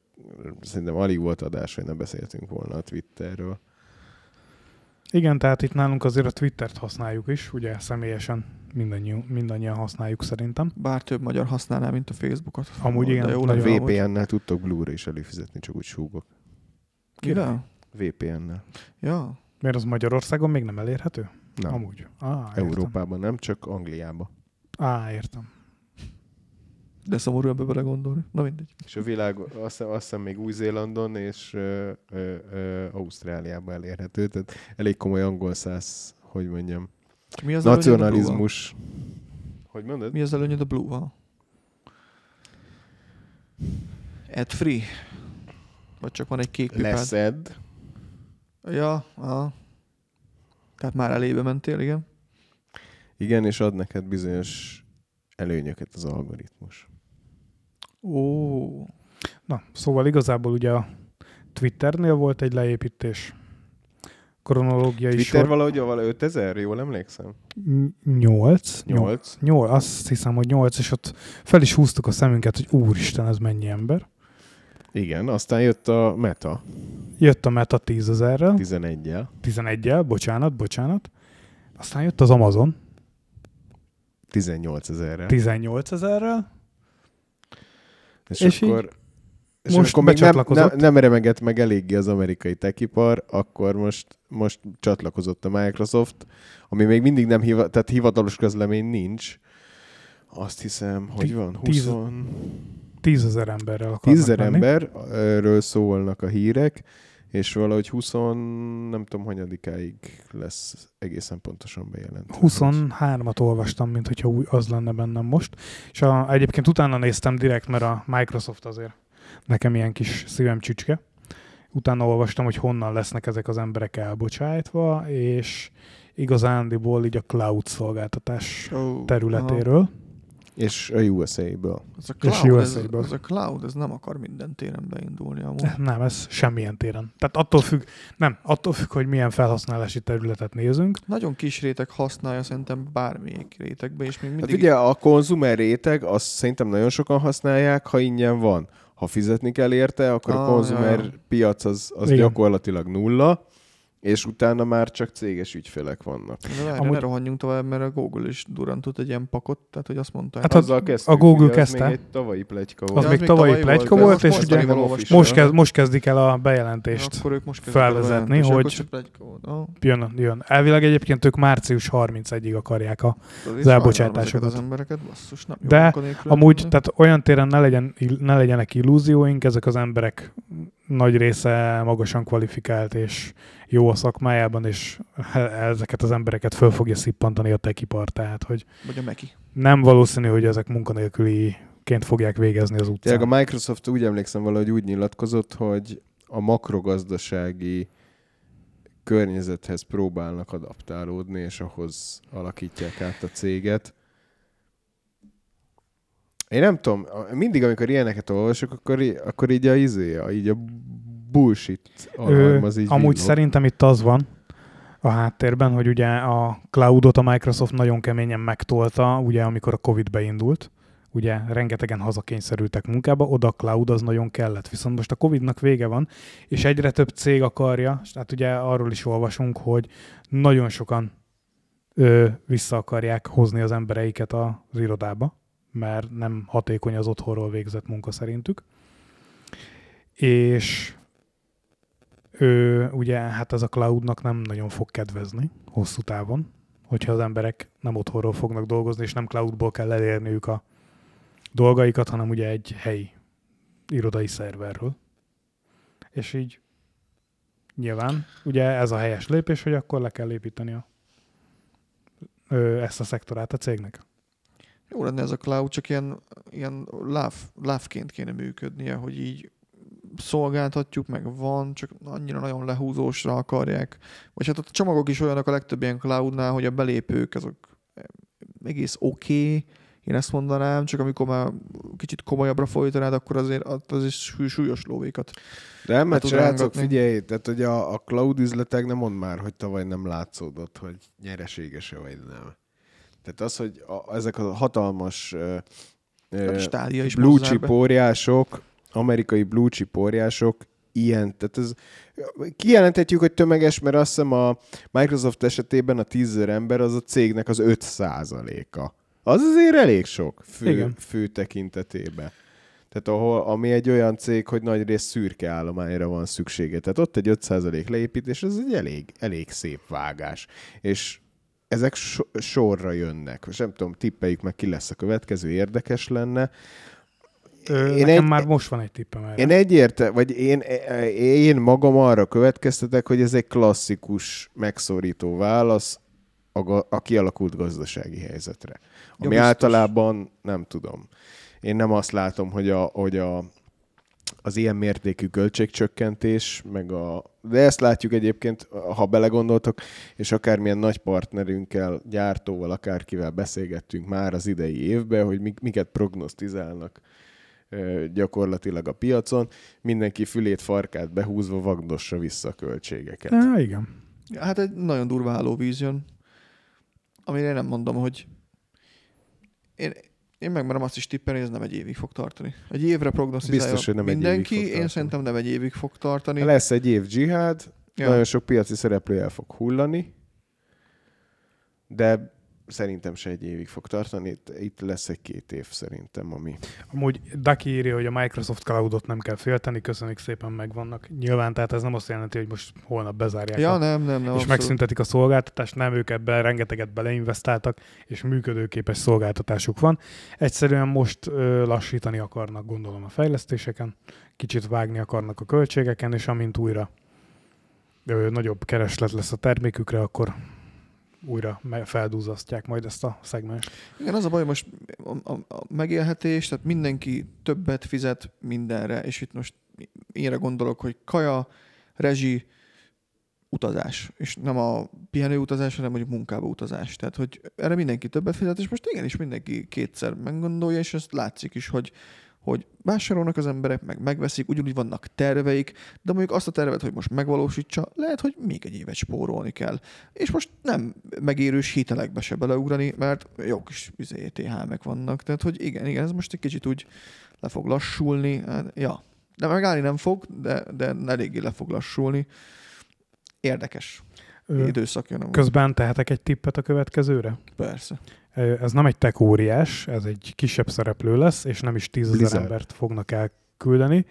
szerintem alig volt adás, hogy ne beszéltünk volna a Twitterről. Igen, tehát itt nálunk azért a Twittert használjuk is, ugye személyesen mindannyian, mindannyian használjuk szerintem. Bár több magyar használná, mint a Facebookot. Amúgy igen, De jó amúgy. VPN-nel tudtok Blu-ray is előfizetni, csak úgy súgok. Kivel? VPN-nel. Ja. Mert az Magyarországon még nem elérhető? Nem. Amúgy. Értem. Európában nem, csak Angliában. Á, értem. De szomorú ebbe belegondolni. Na mindegy. És a világ azt hiszem, azt hiszem még Új-Zélandon és ö, ö, ö, Ausztráliában elérhető. Tehát elég komoly angol száz, hogy mondjam, Mi az a nacionalizmus. Hogy mondod? Mi az előnyöd a Blue-val? Ad free? Vagy csak van egy kék pipád? Lesz ed. Ja, aha. Tehát már elébe mentél, igen. Igen, és ad neked bizonyos előnyöket az algoritmus. Ó, Na, szóval igazából ugye a Twitternél volt egy leépítés kronológiai Twitter sor. valahogy vala 5000, jól emlékszem? 8. 8. 8. Azt hiszem, hogy 8, és ott fel is húztuk a szemünket, hogy úristen, ez mennyi ember. Igen, aztán jött a Meta Jött a Meta 10 ezerrel, 11-jel. 11-jel, bocsánat, bocsánat. Aztán jött az Amazon 18 ezerre. 18 ezerrel, És, És így akkor, és most akkor még nem, nem, nem remegett meg eléggé az amerikai techipar, akkor most, most csatlakozott a Microsoft, ami még mindig nem hiva, tehát hivatalos közlemény nincs. Azt hiszem, hogy van, 20, tíz- 10 ezer emberrel akarnak 10 ezer menni. emberről szólnak a hírek, és valahogy 20, nem tudom, hanyadikáig lesz egészen pontosan bejelentve. 23-at olvastam, mint hogyha új, az lenne bennem most. És a, egyébként utána néztem direkt, mert a Microsoft azért nekem ilyen kis szívem csücske. Utána olvastam, hogy honnan lesznek ezek az emberek elbocsájtva, és igazándiból így a cloud szolgáltatás Oh, területéről. És a USA-ből. Az a És cloud, ez, USA-ből. az a cloud, ez nem akar minden téren beindulni amúgy. Nem, ez semmilyen téren. Tehát attól függ, nem, attól függ, hogy milyen felhasználási területet nézünk. Nagyon kis réteg használja szerintem bármelyik rétegbe, és még Hát mindig... ugye a konzumer réteg, azt szerintem nagyon sokan használják, ha ingyen van. Ha fizetni kell érte, akkor a Ah, konzumer ja, ja. piac az, az Igen. gyakorlatilag nulla, és utána már csak céges ügyfelek vannak. Várj, Amúgy- rohanjunk tovább, mert a Google is durantott egy ilyen pakot, tehát hogy azt mondta, Hát hogy az- Azzal kezdtük, Google ugye, kezdte. Az még egy tavalyi pletyka Az volt. Ja, még még tavalyi tavalyi pletyka volt, volt, és ugye most, kezd, most kezdik el a bejelentést. akkor ők most felvezetni, el, akkor hogy-. Ah, Jön, jön. Elvileg egyébként ők március 31-ig akarják a... az Az elbocsátásokat. Az embereket, basszus, nem De Amúgy, tehát olyan téren ne, legyen, ne legyenek illúzióink, ezek az emberek nagy része magasan kvalifikált és jó a szakmájában, és ezeket az embereket föl fogja szippantani a techipar, tehát hogy Vagy a Meki. nem valószínű, hogy ezek munkanélküliként fogják végezni az utcán. Tényleg a Microsoft úgy emlékszem valahogy úgy nyilatkozott, hogy a makrogazdasági környezethez próbálnak adaptálódni, és ahhoz alakítják át a céget. Én nem tudom, mindig amikor ilyeneket olvasok, akkor, í- akkor így a izé, a, így a bullshit alarm az így amúgy villog. szerintem itt az van a háttérben, hogy ugye a cloudot a Microsoft nagyon keményen megtolta, ugye amikor a Covid beindult, ugye rengetegen hazakényszerültek munkába, oda a cloud az nagyon kellett. Viszont most a Covidnak vége van, és egyre több cég akarja, tehát ugye arról is olvasunk, hogy nagyon sokan ö, vissza akarják hozni az embereiket az irodába, mert nem hatékony az otthonról végzett munka szerintük. És ő, ugye hát ez a cloudnak nem nagyon fog kedvezni hosszú távon, hogyha az emberek nem otthonról fognak dolgozni, és nem cloudból kell elérniük a dolgaikat, hanem ugye egy helyi irodai szerverről. És így nyilván ugye ez a helyes lépés, hogy akkor le kell építeni a, ö, ezt a szektorát a cégnek. Jó lenne ez a cloud, csak ilyen, ilyen láv, lávként kéne működnie, hogy így szolgáltatjuk, meg van, csak annyira nagyon lehúzósra akarják. Vagy hát a csomagok is olyanok a legtöbb ilyen cloudnál, hogy a belépők azok egész oké, okay, én ezt mondanám, csak amikor már kicsit komolyabbra folytanád, akkor azért az is súly- súlyos lóvékat. De nem, mert srácok, figyelj, tehát hogy a, a cloud üzletek nem mond már, hogy tavaly nem látszódott, hogy nyereséges-e vagy nem. Tehát az, hogy a, ezek a hatalmas uh, A is blue chip óriások, amerikai blue chip óriások, ilyen, tehát ez kijelenthetjük, hogy tömeges, mert azt hiszem a Microsoft esetében a 10 000 ember az a cégnek az 5 a Az azért elég sok fő, Igen. fő tekintetében. Tehát ahol, ami egy olyan cég, hogy nagy rész szürke állományra van szüksége. Tehát ott egy 5% leépítés, ez egy elég, elég szép vágás. És ezek so- sorra jönnek. Most nem tudom, tippeljük meg, ki lesz a következő, érdekes lenne. Én nekem egy- már most van egy tippem erre. Én egyérte, vagy én, én magam arra következtetek, hogy ez egy klasszikus, megszorító válasz a, a kialakult gazdasági helyzetre. Ami biztos. általában, nem tudom, én nem azt látom, hogy, a, hogy a, az ilyen mértékű költségcsökkentés, meg a, de ezt látjuk egyébként, ha belegondoltok, és akármilyen nagy partnerünkkel, gyártóval, akárkivel beszélgettünk már az idei évben, hogy mik, miket prognosztizálnak gyakorlatilag a piacon, mindenki fülét, farkát behúzva vagdossa vissza a költségeket. Ja, igen. Hát egy nagyon durva hálóvíz jön, amire én nem mondom, hogy én, én megmerem azt is tippelni, hogy ez nem egy évig fog tartani. Egy évre prognosztizálja Biztos, hogy nem egy mindenki, évig fog én tartani. szerintem nem egy évig fog tartani. Lesz egy év dzsihád, ja. nagyon sok piaci szereplő el fog hullani, de szerintem se egy évig fog tartani. Itt, itt lesz egy két év szerintem, ami... Amúgy Daki írja, hogy a Microsoft Cloudot nem kell félteni, köszönjük szépen, megvannak. Nyilván, tehát ez nem azt jelenti, hogy most holnap bezárják Ja, a nem, nem, nem. és abszolút. megszüntetik a szolgáltatást, nem ők ebben rengeteget beleinvestáltak, és működőképes szolgáltatásuk van. Egyszerűen most ö, lassítani akarnak, gondolom, a fejlesztéseken, kicsit vágni akarnak a költségeken, és amint újra ö, nagyobb kereslet lesz a termékükre, akkor újra feldúzasztják majd ezt a szegmest. Igen, az a baj, most a, a, a megélhetés, tehát mindenki többet fizet mindenre, és itt most énre gondolok, hogy kaja, rezsi, utazás, és nem a pihenő utazás, hanem mondjuk munkába utazás. Tehát, hogy erre mindenki többet fizet, és most igenis mindenki kétszer meggondolja, és ezt látszik is, hogy hogy vásárolnak az emberek, meg megveszik, ugyanúgy vannak terveik, de mondjuk azt a tervet, hogy most megvalósítsa, lehet, hogy még egy évet spórolni kell. És most nem megérős hitelekbe se beleugrani, mert jó kis izé, ETH-mek vannak. Tehát, hogy igen, igen, ez most egy kicsit úgy le fog lassulni. Hát, ja, de megállni nem fog, de, de eléggé le fog lassulni. Érdekes időszak jön amúgy. közben tehetek egy tippet a következőre? Persze. Ez nem egy tech óriás, ez egy kisebb szereplő lesz, és nem is tízezer embert fognak elküldeni,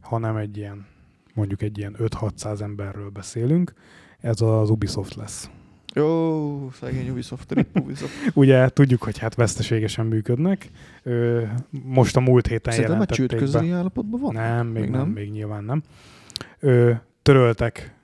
hanem egy ilyen, mondjuk egy ilyen 5-600 emberről beszélünk. Ez az Ubisoft lesz. Jó, szegény Ubisoft, rip Ubisoft. Ugye tudjuk, hogy hát veszteségesen működnek. Ö, Most a múlt héten Szerintem jelentették be. közeli állapotban van? Nem, még Még nem, nem? még nyilván nem. Ö, töröltek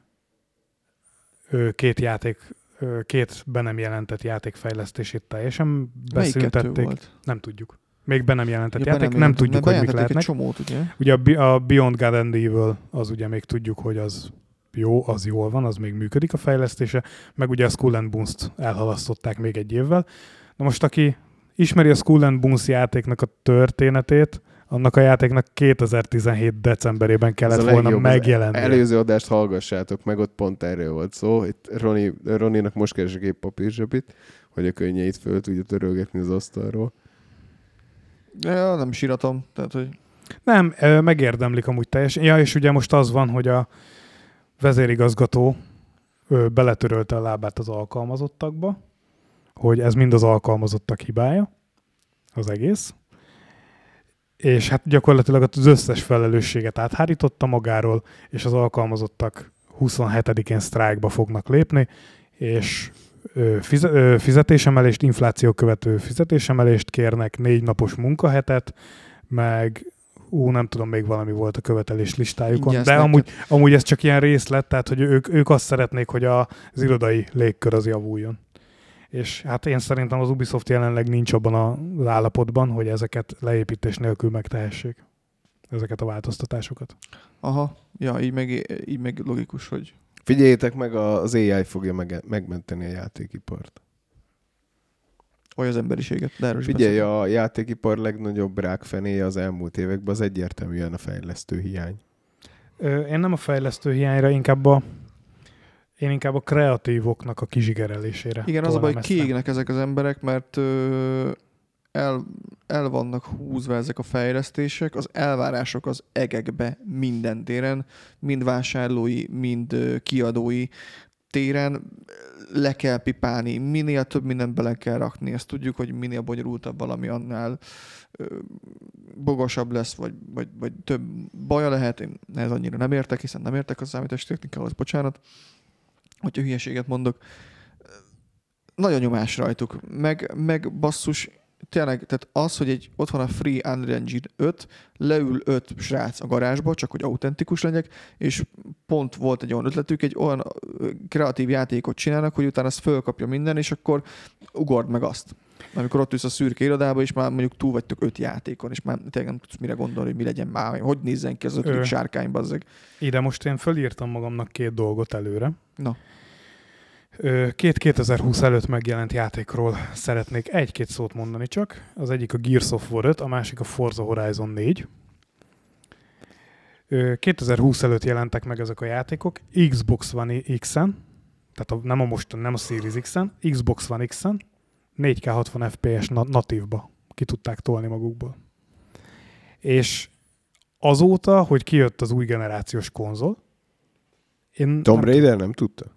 két játék, két be nem jelentett játék fejlesztését teljesen beszüntették. volt? Nem tudjuk. Még be nem jelentett Ja, játék, nem, jelentett, tudjuk, hogy mik lehetnek. egy csomót, ugye? Ugye a, Beyond Good and Evil, az ugye még tudjuk, hogy az jó, az jól van, az még működik a fejlesztése, meg ugye a Skull and Bones-t elhalasztották még egy évvel. Na most, aki ismeri a Skull and Bones játéknak a történetét, annak a játéknak 2017 decemberében kellett volna megjelenni. Előző adást hallgassátok meg, ott pont erről volt szó. Itt Roni, Roninak most keresek egy papírzsebit, hogy a könnyeit föl tudja törölgetni az asztalról. Ja, nem síratom. Tehát, hogy Nem, megérdemlik amúgy teljesen. Ja, és ugye most az van, hogy a vezérigazgató ö, beletörölte a lábát az alkalmazottakba, hogy ez mind az alkalmazottak hibája, az egész. És hát gyakorlatilag az összes felelősséget áthárította magáról, és az alkalmazottak 27-én sztrájkba fognak lépni, és fizetésemelést, infláció követő fizetésemelést kérnek, négy napos munkahetet, meg ú, nem tudom, még valami volt a követelés listájukon, Ingyen de amúgy, amúgy ez csak ilyen részlet, tehát hogy ők, ők azt szeretnék, hogy a, az irodai légkör az javuljon. És hát én szerintem az Ubisoft jelenleg nincs abban az állapotban, hogy ezeket leépítés nélkül megtehessék. Ezeket a változtatásokat. aha, ja, így meg, így meg logikus, hogy Figyeljétek meg, az AI fogja meg, megmenteni a játékipart. vagy az emberiséget. De erről is Figyelj, beszéltünk. a játékipar legnagyobb rákfenéje az elmúlt években az egyértelműen a fejlesztő hiány. Ö, Én nem a fejlesztő hiányra, inkább a én inkább a kreatívoknak a kizsigerelésére. Igen, az a baj, hogy kiégnek ezek az emberek, mert ö, el, el vannak húzva ezek a fejlesztések, az elvárások az egekbe minden téren, mind vásárlói, mind kiadói téren le kell pipálni, minél több mindent bele kell rakni. Ezt tudjuk, hogy minél bonyolultabb valami, annál bogosabb lesz, vagy, vagy, vagy több baja lehet. Én ez annyira nem értek, hiszen nem értek a számítástechnikához, bocsánat, hogyha hülyeséget mondok nagyon nyomás rajtuk. Meg, meg basszus, tényleg, tehát az, hogy egy, ott van a Free Unreal Engine 5, leül 5 srác a garázsba, csak hogy autentikus legyek, és pont volt egy olyan ötletük, egy olyan kreatív játékot csinálnak, hogy utána ezt fölkapja minden, és akkor ugord meg azt. Amikor ott ülsz a szürke irodába, és már mondjuk túl vagytok öt játékon, és már tényleg nem tudsz mire gondolni, hogy mi legyen már, hogy nézzen ki az ötödik sárkány, bazzeg. Ide most én fölírtam magamnak két dolgot előre. Na. Két 2020 előtt megjelent játékról szeretnék egy-két szót mondani csak. Az egyik a Gears of War 5, a másik a Forza Horizon 4. Ö, 2020 előtt jelentek meg ezek a játékok Xbox One X-en, tehát a, nem a mostan, nem a Series X-en, Xbox One X-en, 4K 60 FPS na- natívba ki tudták tolni magukból. És azóta, hogy kijött az új generációs konzol, én Tomb Raider nem tudta?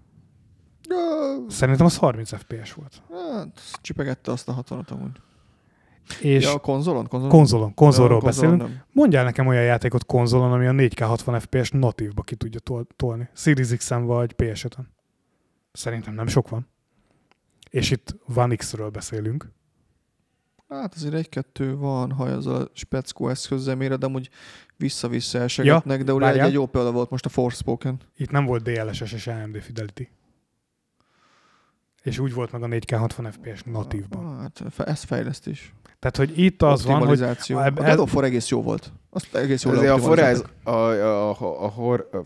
Szerintem az 30 FPS volt. Hát, csipegette azt a 60-at amúgy. És Ja, a konzolon? konzolon? konzolon, konzolról Ja, konzolon beszélünk. nem. Mondjál nekem olyan játékot konzolon, ami a 4K 60 FPS natívba ki tudja tol- tolni. Series X-en vagy PS5-en. Szerintem nem sok van. És itt One X-ről beszélünk. Hát azért egy-kettő van, ha ez a speckó eszközzel méred, de amúgy vissza-vissza elsegetnek, ja, de ugye egy, egy jó példa volt most a Forspoken. Itt nem volt DLSS és AMD Fidelity. És úgy volt meg a 4K 60 FPS natívban. Hát fe- ez fejlesztés. Tehát, hogy itt az van, hogy a God of War egész jó volt. Azt egész jól Azért a leoptimalizáltak. a, a, a, a, hor, a,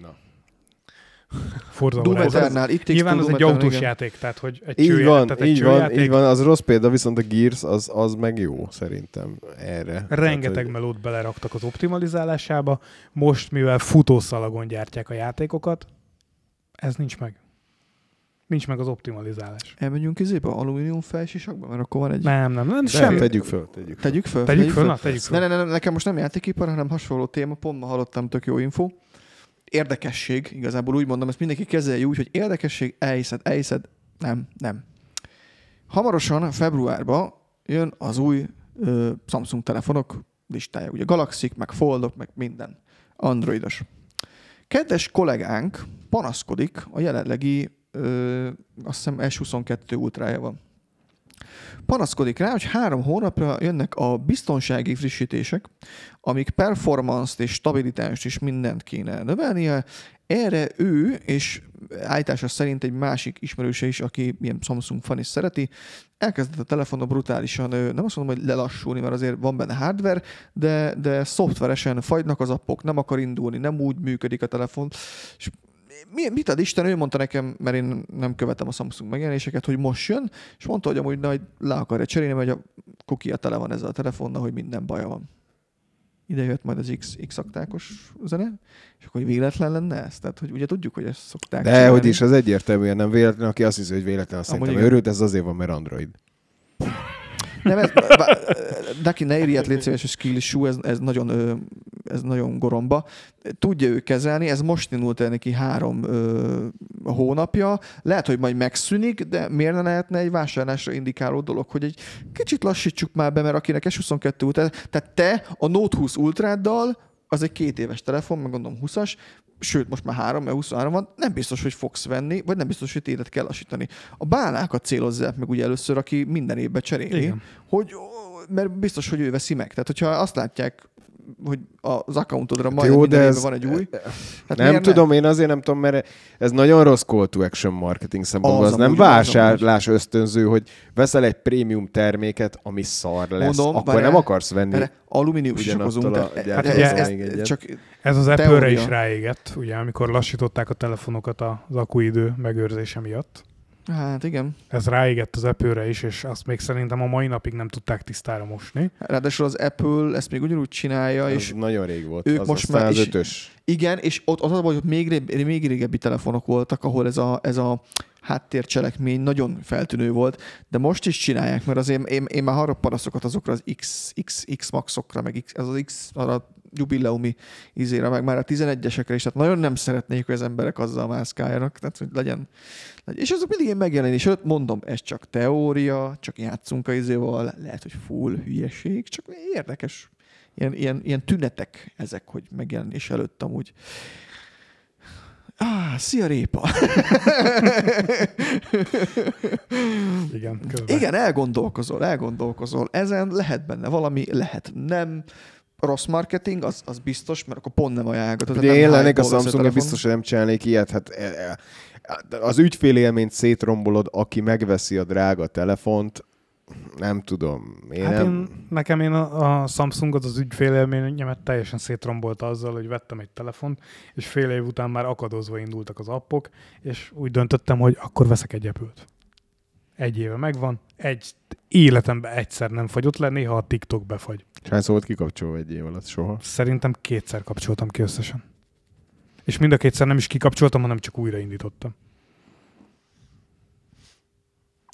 na. Forza Doom. Eternal, itt Nyilván Doom egy autós játék, tehát hogy egy Így csőjá- van, tehát egy így van, csőjáték, így van, az rossz példa, viszont a Gears az, az meg jó szerintem erre. Rengeteg Tehát, melót beleraktak az optimalizálásába. Most, mivel futószalagon gyártják a játékokat, ez nincs meg. Nincs meg az optimalizálás. Elmegyünk izébe, alumínium fejsisakba, mert akkor van egy... Nem, nem, nem, semmi. tegyük föl, tegyük föl. Tegyük föl? Tegyük föl, na, tegyük Ne, föl. ne, ne, nekem most nem játékipar, hanem hasonló téma, pont ma hallottam tök jó info. Érdekesség, igazából úgy mondom, ezt mindenki kezelje úgy, hogy érdekesség, elhiszed, elhiszed, nem, nem. Hamarosan, februárban jön az új ö, Samsung telefonok listája, ugye Galaxy, meg Foldok, meg minden androidos. Kedves kollégánk panaszkodik a jelenlegi, ö, azt hiszem S22 ultrája van panaszkodik rá, hogy három hónapra jönnek a biztonsági frissítések, amik performance-t és stabilitást is mindent kéne növelnie. Erre ő, és állítása szerint egy másik ismerőse is, aki ilyen Samsung fan is szereti, elkezdett a telefonon brutálisan, nem azt mondom, hogy lelassulni, mert azért van benne hardware, de, de szoftveresen fagynak az appok, nem akar indulni, nem úgy működik a telefon, és mi, mit ad Isten, ő mondta nekem, mert én nem követem a Samsung megjelenéseket, hogy most jön, és mondta, hogy amúgy nagy le akarja cserélni, mert a kukia tele van ezzel a telefonnal, hogy minden baja van. Ide jött majd az X, X aktákos zene, és akkor hogy véletlen lenne ez? Tehát, hogy ugye tudjuk, hogy ezt szokták De csinálni. hogy is, az egyértelműen nem véletlen, aki azt hiszi, hogy véletlen, azt Amúgy szerintem őrült, ez azért van, mert Android. Nem, ez, Daki, ne írj ilyet, légy szíves, skill issue, ez, ez, nagyon, ö, ez nagyon goromba. Tudja ő kezelni, ez most indult el neki három ö, hónapja. Lehet, hogy majd megszűnik, de miért ne lehetne egy vásárlásra indikáló dolog, hogy egy kicsit lassítsuk már be, mert akinek S22 után, tehát te a Note 20 Ultráddal, az egy két éves telefon, meg gondolom 20-as, sőt, most már három, mert 23 van, nem biztos, hogy fogsz venni, vagy nem biztos, hogy tétet kell lassítani. A bánákat célozzák meg ugye először, aki minden évben cseréli Igen. hogy mert biztos, hogy ő veszi meg. Tehát, hogyha azt látják, hogy az accountodra Hát majd jó, de ez- van egy új. Hát nem tudom, én azért nem tudom, mert ez nagyon rossz call to action marketing szempontból. Az Az, nem az vásárlás ösztönző, hogy veszel egy prémium terméket, ami szar lesz, Mondom, akkor nem akarsz venni. Alumínium Tehát, gyártótól ez, ez, még ez, egyet. csak Ez az Apple-re Teória. is ráégett, ugye, amikor lassították a telefonokat az akuidő megőrzése miatt. Hát igen. Ez ráégett az Apple-re is, és azt még szerintem a mai napig nem tudták tisztára mosni. Ráadásul az Apple ezt még ugyanúgy csinálja, Ez és nagyon rég volt. ők az most már az ötös. igen, és ott az a baj, hogy még, rég, még régebbi telefonok voltak, ahol ez a, ez a háttércselekmény nagyon feltűnő volt, de most is csinálják, mert azért én, én már hallok panaszokat azokra az X, X, X Maxokra, meg X, az az X, arra a jubileumi izére, meg már a 11-esekre is, tehát nagyon nem szeretnék, hogy az emberek azzal mászkáljanak, tehát hogy legyen. És azok mindig én megjelenés előtt mondom, ez csak teória, csak játszunk a izéval, lehet, hogy full hülyeség, csak érdekes ilyen, ilyen, ilyen tünetek ezek, hogy megjelenés előtt amúgy. Ah, szia répa! Igen. Igen, elgondolkozol, elgondolkozol. Ezen lehet benne valami, lehet nem. Rossz marketing, az, az biztos, mert akkor pont nem ajánlgatod. Ugye én lennék a Samsung, biztos, hogy nem csinálnék ilyet. Hát e- e- az ügyfélélményt szétrombolod, aki megveszi a drága telefont, nem tudom. Én Hát nem... én, nekem én a, a Samsungot, az ügyfélélményemet teljesen szétrombolta azzal, hogy vettem egy telefont, és fél év után már akadozva indultak az appok, és úgy döntöttem, hogy akkor veszek egy Apple-t. Egy éve megvan, egy életemben egyszer nem fagyott le, néha a TikTok befagy. És hányszor volt kikapcsolva egy év alatt soha? Szerintem kétszer kapcsoltam ki összesen. És mind a kétszer nem is kikapcsoltam, hanem csak újraindítottam.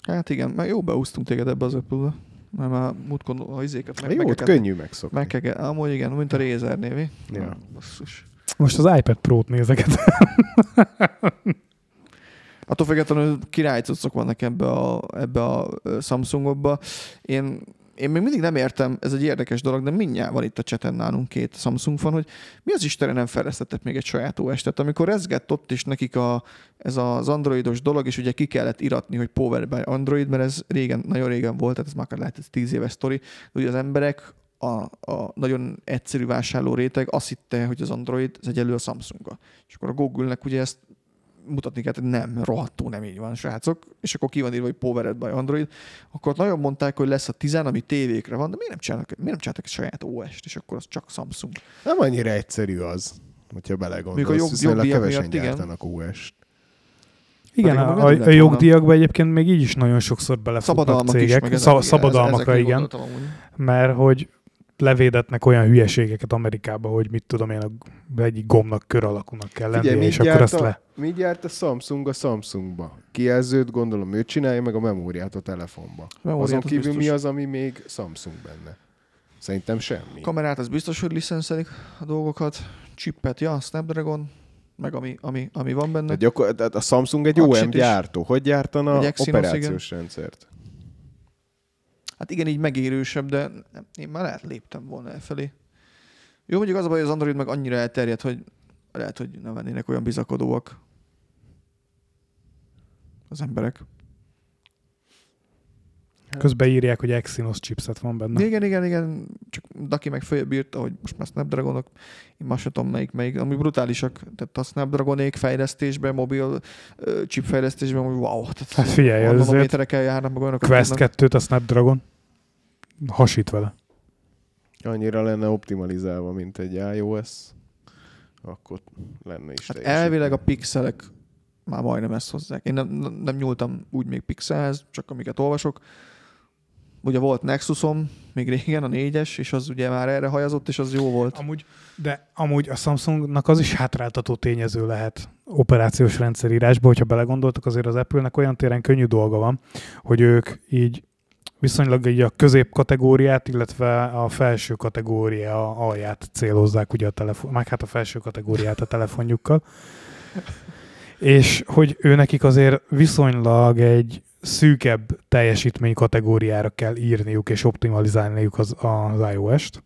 Hát igen, meg jó beúztunk téged ebbe az apple Mert már múltkor a izéket meg, Jó, ott meg, könnyű megszokni. meg kell, amúgy igen, mint a Razer névi. Ja. Basszus. Most az iPad Pro-t nézeket. Attól függetlenül királycuccok vannak ebbe a, ebbe a Samsungokba. Én, én még mindig nem értem, ez egy érdekes dolog, de mindjárt van itt a cseten nálunk két Samsung van, hogy mi az Istenre nem fejlesztettek még egy saját os Tehát amikor rezgett ott is nekik a, ez az androidos dolog, és ugye ki kellett iratni, hogy Power by Android, mert ez régen, nagyon régen volt, tehát ez már lehet ez 10 éves sztori, ugye az emberek a, a nagyon egyszerű vásárló réteg azt hitte, hogy az Android ez egyelő a Samsunggal. És akkor a Google-nek ugye ezt mutatni kell, hogy nem, rohadtul nem így van, srácok. És akkor ki van írva, hogy Powered by Android. Akkor ott nagyon mondták, hogy lesz a 10, ami tévékre van, de miért nem csinálnak, miért nem csináltak egy saját OS-t, és akkor az csak Samsung. Nem annyira egyszerű az, hogyha belegondolsz, jog- viszonylag kevesen miatt igen. gyártanak OS-t. Igen, Pedig a, a, meg a jogdíjakba egyébként még így is nagyon sokszor belefutnak Szabadalmak is, cégek. meg ezek, Szab- igen, szabadalmakra, igen. mert hogy levédetnek olyan hülyeségeket Amerikába, hogy mit tudom én, a egyik gomnak kör alakúnak kell lennie, Figyelj, és akkor azt a, le. mit gyárt a Samsung a Samsungba? Kijelzőt gondolom ő csinálja, meg a memóriát a telefonba. Memóriát Azon az kívül biztos. mi az, ami még Samsung benne? Szerintem semmi. Kamerát az biztos, hogy licenszelik a dolgokat. Chippet, ja, Snapdragon, meg ami, ami, ami van benne. Tehát gyakor- a Samsung egy OM gyártó. Hogy gyártana Egy Exynos, operációs rendszert? Hát igen, így megérősebb, de én már lehet léptem volna e felé. Jó, mondjuk az a baj, hogy az Android meg annyira elterjedt, hogy lehet, hogy nem vennének olyan bizakodóak az emberek. Közben írják, hogy Exynos chipset van benne. Igen, igen, igen, csak Daki meg följebb írta, hogy most már Snapdragonok, én már sem tudom melyik, melyik, ami brutálisak, tehát a Snapdragonék fejlesztésben, mobil ö, chip fejlesztésben, hogy wow, tehát Hát figyelj, a azért nanométerekkel járnak, meg olyanokat Quest tudnak. 2-t a Snapdragon hasít vele. Annyira lenne optimalizálva, mint egy iOS, akkor lenne is Hát elvileg a pixelek már majdnem ezt hozzák. Én nem, nem- nem nyúltam úgy még pixelhez, csak amiket olvasok. Ugye volt Nexusom, még régen, a négyes, és az ugye már erre hajazott, és az jó volt. Amúgy, de amúgy a Samsungnak az is hátráltató tényező lehet operációs rendszerírásban, hogyha belegondoltak, azért az Apple-nek olyan téren könnyű dolga van, hogy ők így viszonylag így a középkategóriát, illetve a felső kategória alját célozzák ugye a telefon, meg hát a felső kategóriát a telefonjukkal. És hogy ő nekik azért viszonylag egy szűkebb teljesítmény kategóriára kell írniuk és optimalizálniuk az, az iOS-t.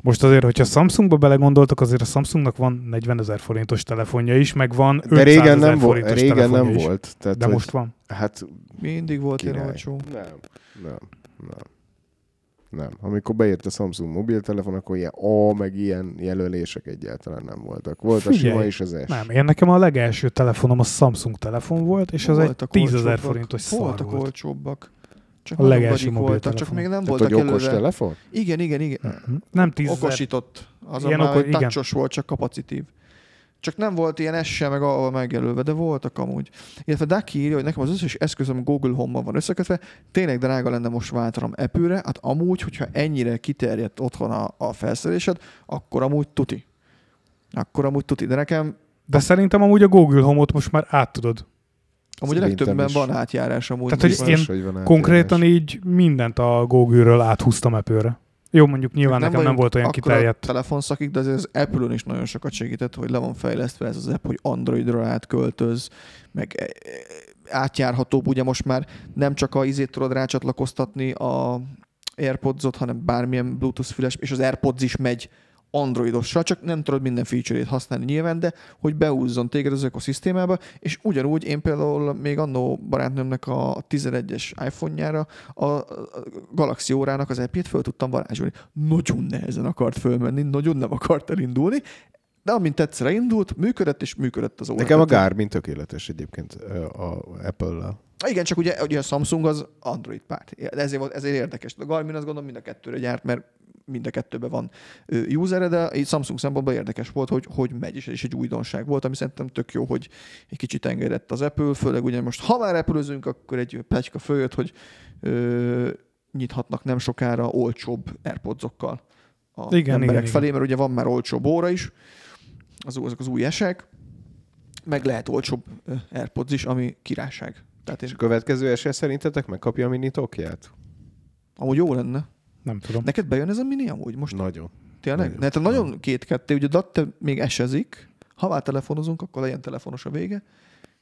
Most azért, hogyha Samsungba belegondoltak, azért a Samsungnak van 40 ezer forintos telefonja is, meg van 500 De régen nem, volt, forintos régen telefonja nem is. volt. Tehát, De hogy- most van. Hát Mindig volt ilyen olcsó. Nem, nem, nem. Nem. Amikor beért a Samsung mobiltelefon, akkor ilyen A, meg ilyen jelölések egyáltalán nem voltak. Volt a Figyelj, sima és az S. Nem, én nekem a legelső telefonom a Samsung telefon volt, és az egy Voltak 10 ezer forintos szar Voltak volt. olcsóbbak. Csak A legelső voltak, csak mobiltelefon. még nem Tehát, voltak hogy okos előre. telefon? Igen, igen, igen. Mhm. Nem 10 ezer. Okosított. Az Ilyen a már oko- egy igen. volt, csak kapacitív. Csak nem volt ilyen S sem, meg ahol megjelölve, de voltak amúgy. Illetve Daki írja, hogy nekem az összes eszközöm Google Home-mal van összekötve, tényleg drága lenne most váltanom Apple-re, hát amúgy, hogyha ennyire kiterjedt otthon a, a felszerelésed, akkor amúgy tuti. Akkor amúgy tuti. De nekem De szerintem amúgy a Google Home-ot most már át tudod. amúgy a Szerintem legtöbben is. van átjárás amúgy. Tehát, hogy én hogy van átjárás. Konkrétan így mindent a Google-ről áthúztam Apple-re. Jó, mondjuk nyilván nekem nem volt olyan kiterjedt. telefonszakik, de azért az Apple-ön is nagyon sokat segített, hogy le van fejlesztve ez az app, hogy Androidra átköltöz, meg e, e, átjárhatóbb, ugye most már nem csak a izét tudod rácsatlakoztatni a AirPods-ot, hanem bármilyen Bluetooth füles, és az AirPods is megy androidosra, csak nem tudod minden feature-ét használni nyilván, de hogy beúzzon téged az ökoszisztémába, és ugyanúgy én például még annó barátnőmnek a 11-es iPhone-jára a Galaxy órának az appjét föl tudtam varázsolni. Nagyon nehezen akart fölmenni, nagyon nem akart elindulni, de amint egyszer indult, működött, és működött az óra. Nekem a Garmin tökéletes egyébként a Apple-lel. Igen, csak ugye, ugye a Samsung az Android párt. Ezért, volt, ezért érdekes. A Garmin azt gondolom mind a kettőre gyárt, mert mind a kettőben van user de egy Samsung szempontból érdekes volt, hogy, hogy megy, és ez is egy újdonság volt, ami szerintem tök jó, hogy egy kicsit engedett az Apple, főleg ugye most, ha már apple akkor egy pletyka följött, hogy ö, nyithatnak nem sokára olcsóbb AirPods-okkal a Igen, emberek igen, felé, mert ugye van már olcsóbb óra is, az, azok az új esek, meg lehet olcsóbb AirPods is, ami királyság. Tehát És a következő esély szerintetek megkapja a mini Tokját? Amúgy jó lenne. Nem tudom. Neked bejön ez a mini amúgy most? Nagyon. Tényleg? Nagyon. Ne, te nagyon két-ketté, ugye Datte még esezik, ha már telefonozunk, akkor legyen telefonos a vége.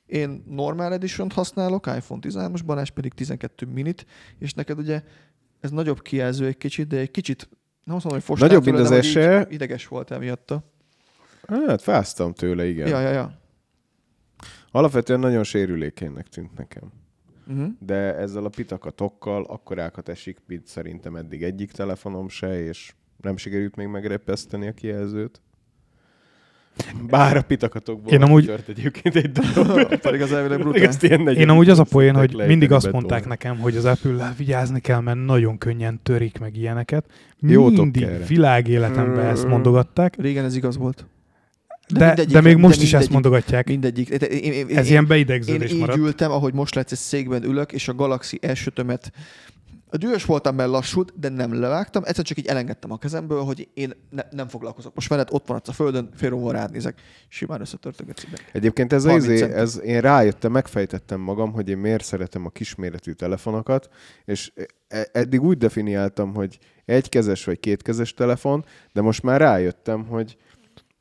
Én normál edition használok, iPhone 13-as, Balázs pedig 12 minit, és neked ugye ez nagyobb kijelző egy kicsit, de egy kicsit, nem azt mondom, hogy fostál Nagyobb, mint tőle, az hogy így SE. Ideges voltál miatta. Hát fáztam tőle, igen. Ja, ja, ja. Alapvetően nagyon sérülékenynek tűnt nekem. Uh-huh. De ezzel a pitakatokkal akkorákat esik, mint szerintem eddig egyik telefonom se, és nem sikerült még megrepeszteni a kijelzőt. Bár a pitakatokból Én amúgy- tört egyébként egy darab. Pedig az elvileg brutál. Én amúgy az a poén, hogy mindig azt mondták nekem, hogy az apple vigyázni kell, mert nagyon könnyen törik meg ilyeneket. Mindig erre. világéletemben ezt mondogatták, Régen ez igaz volt. De, de, de még most de is ezt mondogatják. Mindegyik. Én, én, én, Ez én, ilyen én beidegződés így maradt. ültem, ahogy most látsz, egy székben ülök, és a Galaxy S5-ömet dühös voltam, mert lassult, de nem levágtam, egyszer csak így elengedtem a kezemből, hogy én ne, nem foglalkozok. Most veled ott van a földön, félróval rád nézek, simán összetört a gecibe. Egyébként ez, 30 az, ez, én rájöttem, megfejtettem magam, hogy én miért szeretem a kisméretű telefonokat, és e- eddig úgy definiáltam, hogy egykezes vagy kétkezes telefon, de most már rájöttem, hogy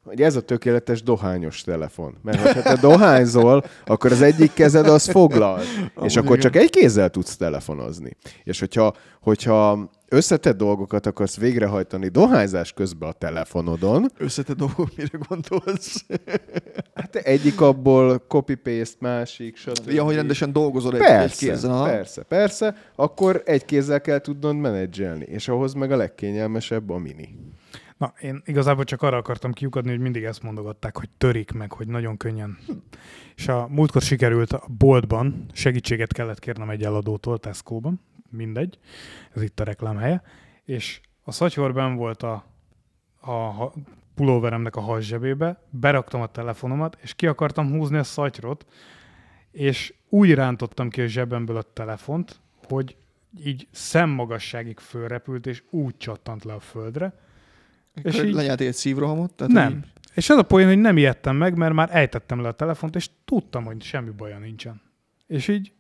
hogy ez a tökéletes dohányos telefon. Mert ha te dohányzol, akkor az egyik kezed az foglal, és Amúgy akkor igen. csak egy kézzel tudsz telefonozni. És hogyha, hogyha összetett dolgokat akarsz végrehajtani dohányzás közben a telefonodon, Összetett dolgok, mire gondolsz? hát egyik abból copy-paste, másik, stb. ja, hogy rendesen dolgozol egy, egy Persze, kézzel. aha. persze, persze, akkor egy kézzel kell tudnod menedzselni, és ahhoz meg a legkényelmesebb a mini. Na, én igazából csak arra akartam kiukadni, hogy mindig ezt mondogatták, hogy törik meg, hogy nagyon könnyen. És a múltkor sikerült a boltban, segítséget kellett kérnem egy eladótól, Tesco-ban, mindegy, ez itt a reklám helye, és a szatyorban volt a, a ha- pulóveremnek a zsebébe, beraktam a telefonomat, és ki akartam húzni a szatyrot, és úgy rántottam ki a zsebemből a telefont, hogy így szemmagasságig fölrepült, és úgy csattant le a földre, és így- lenyeltél egy szívrohamot? Tehát nem. így- És az a poén, hogy nem ijedtem meg, mert már ejtettem le a telefont, és tudtam, hogy semmi baja nincsen. És így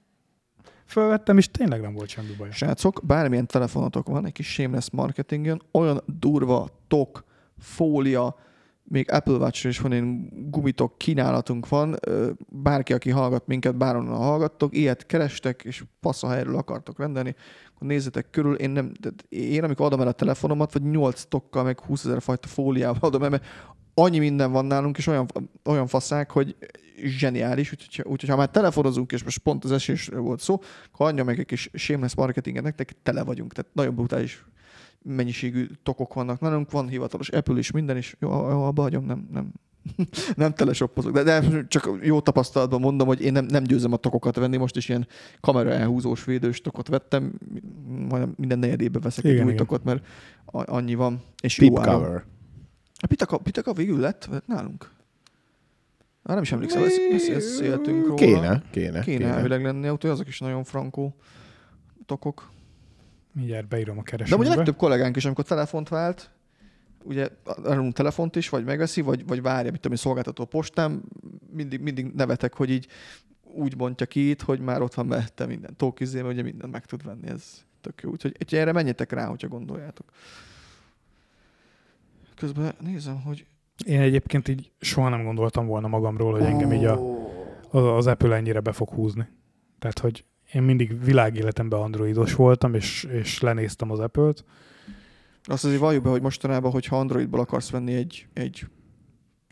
fölvettem, és tényleg nem volt semmi baja. Srácok, bármilyen telefonotok van, egy kis shameless marketingen, olyan durva tok, fólia, még Apple watch is van, én gumitok kínálatunk van, bárki, aki hallgat minket, bárhonnan hallgattok, ilyet kerestek, és passz a helyről akartok rendelni, akkor nézzetek körül, én nem, én amikor adom el a telefonomat, vagy 8 tokkal, meg 20 ezer fajta fóliával adom el, mert annyi minden van nálunk, és olyan, olyan faszák, hogy zseniális, úgyhogy, úgyhogy ha már telefonozunk, és most pont az esésről volt szó, akkor adja meg egy kis shameless marketinget nektek, tele vagyunk, tehát nagyon brutális mennyiségű tokok vannak nálunk, van hivatalos Apple is, minden is, jó, abba hagyom, nem, nem, nem teleshoppozok, de, de csak jó tapasztalatban mondom, hogy én nem, nem győzem a tokokat venni, most is ilyen kamera elhúzós védős tokot vettem, majdnem minden negyedébe veszek Igen, egy új tokot, mert annyi van, és Tip jó cover. A pitaka, pitaka végül lett nálunk? Már nem is emlékszem, ezt, ezt, ezt széltünk róla. Kéne, kéne. Kéne elvileg lenni, úgyhogy azok is nagyon frankó tokok. Mindjárt beírom a De keresőbe. ugye a legtöbb kollégánk is, amikor telefont vált, ugye adunk telefont is, vagy megveszi, vagy, vagy várja, mit tudom, én, szolgáltató postán, mindig, mindig nevetek, hogy így úgy mondja ki itt, hogy már ott van mellette minden tókizé, mert ugye minden meg tud venni, ez tök jó. Úgyhogy, úgyhogy erre menjetek rá, hogyha gondoljátok. Közben nézem, hogy Én egyébként így soha nem gondoltam volna magamról, hogy engem így a, az, az Apple ennyire be fog húzni. Tehát, hogy én mindig világéletemben androidos voltam, és, és lenéztem az Apple-t. Azt azért valljuk be, hogy mostanában, hogyha Androidból akarsz venni egy, egy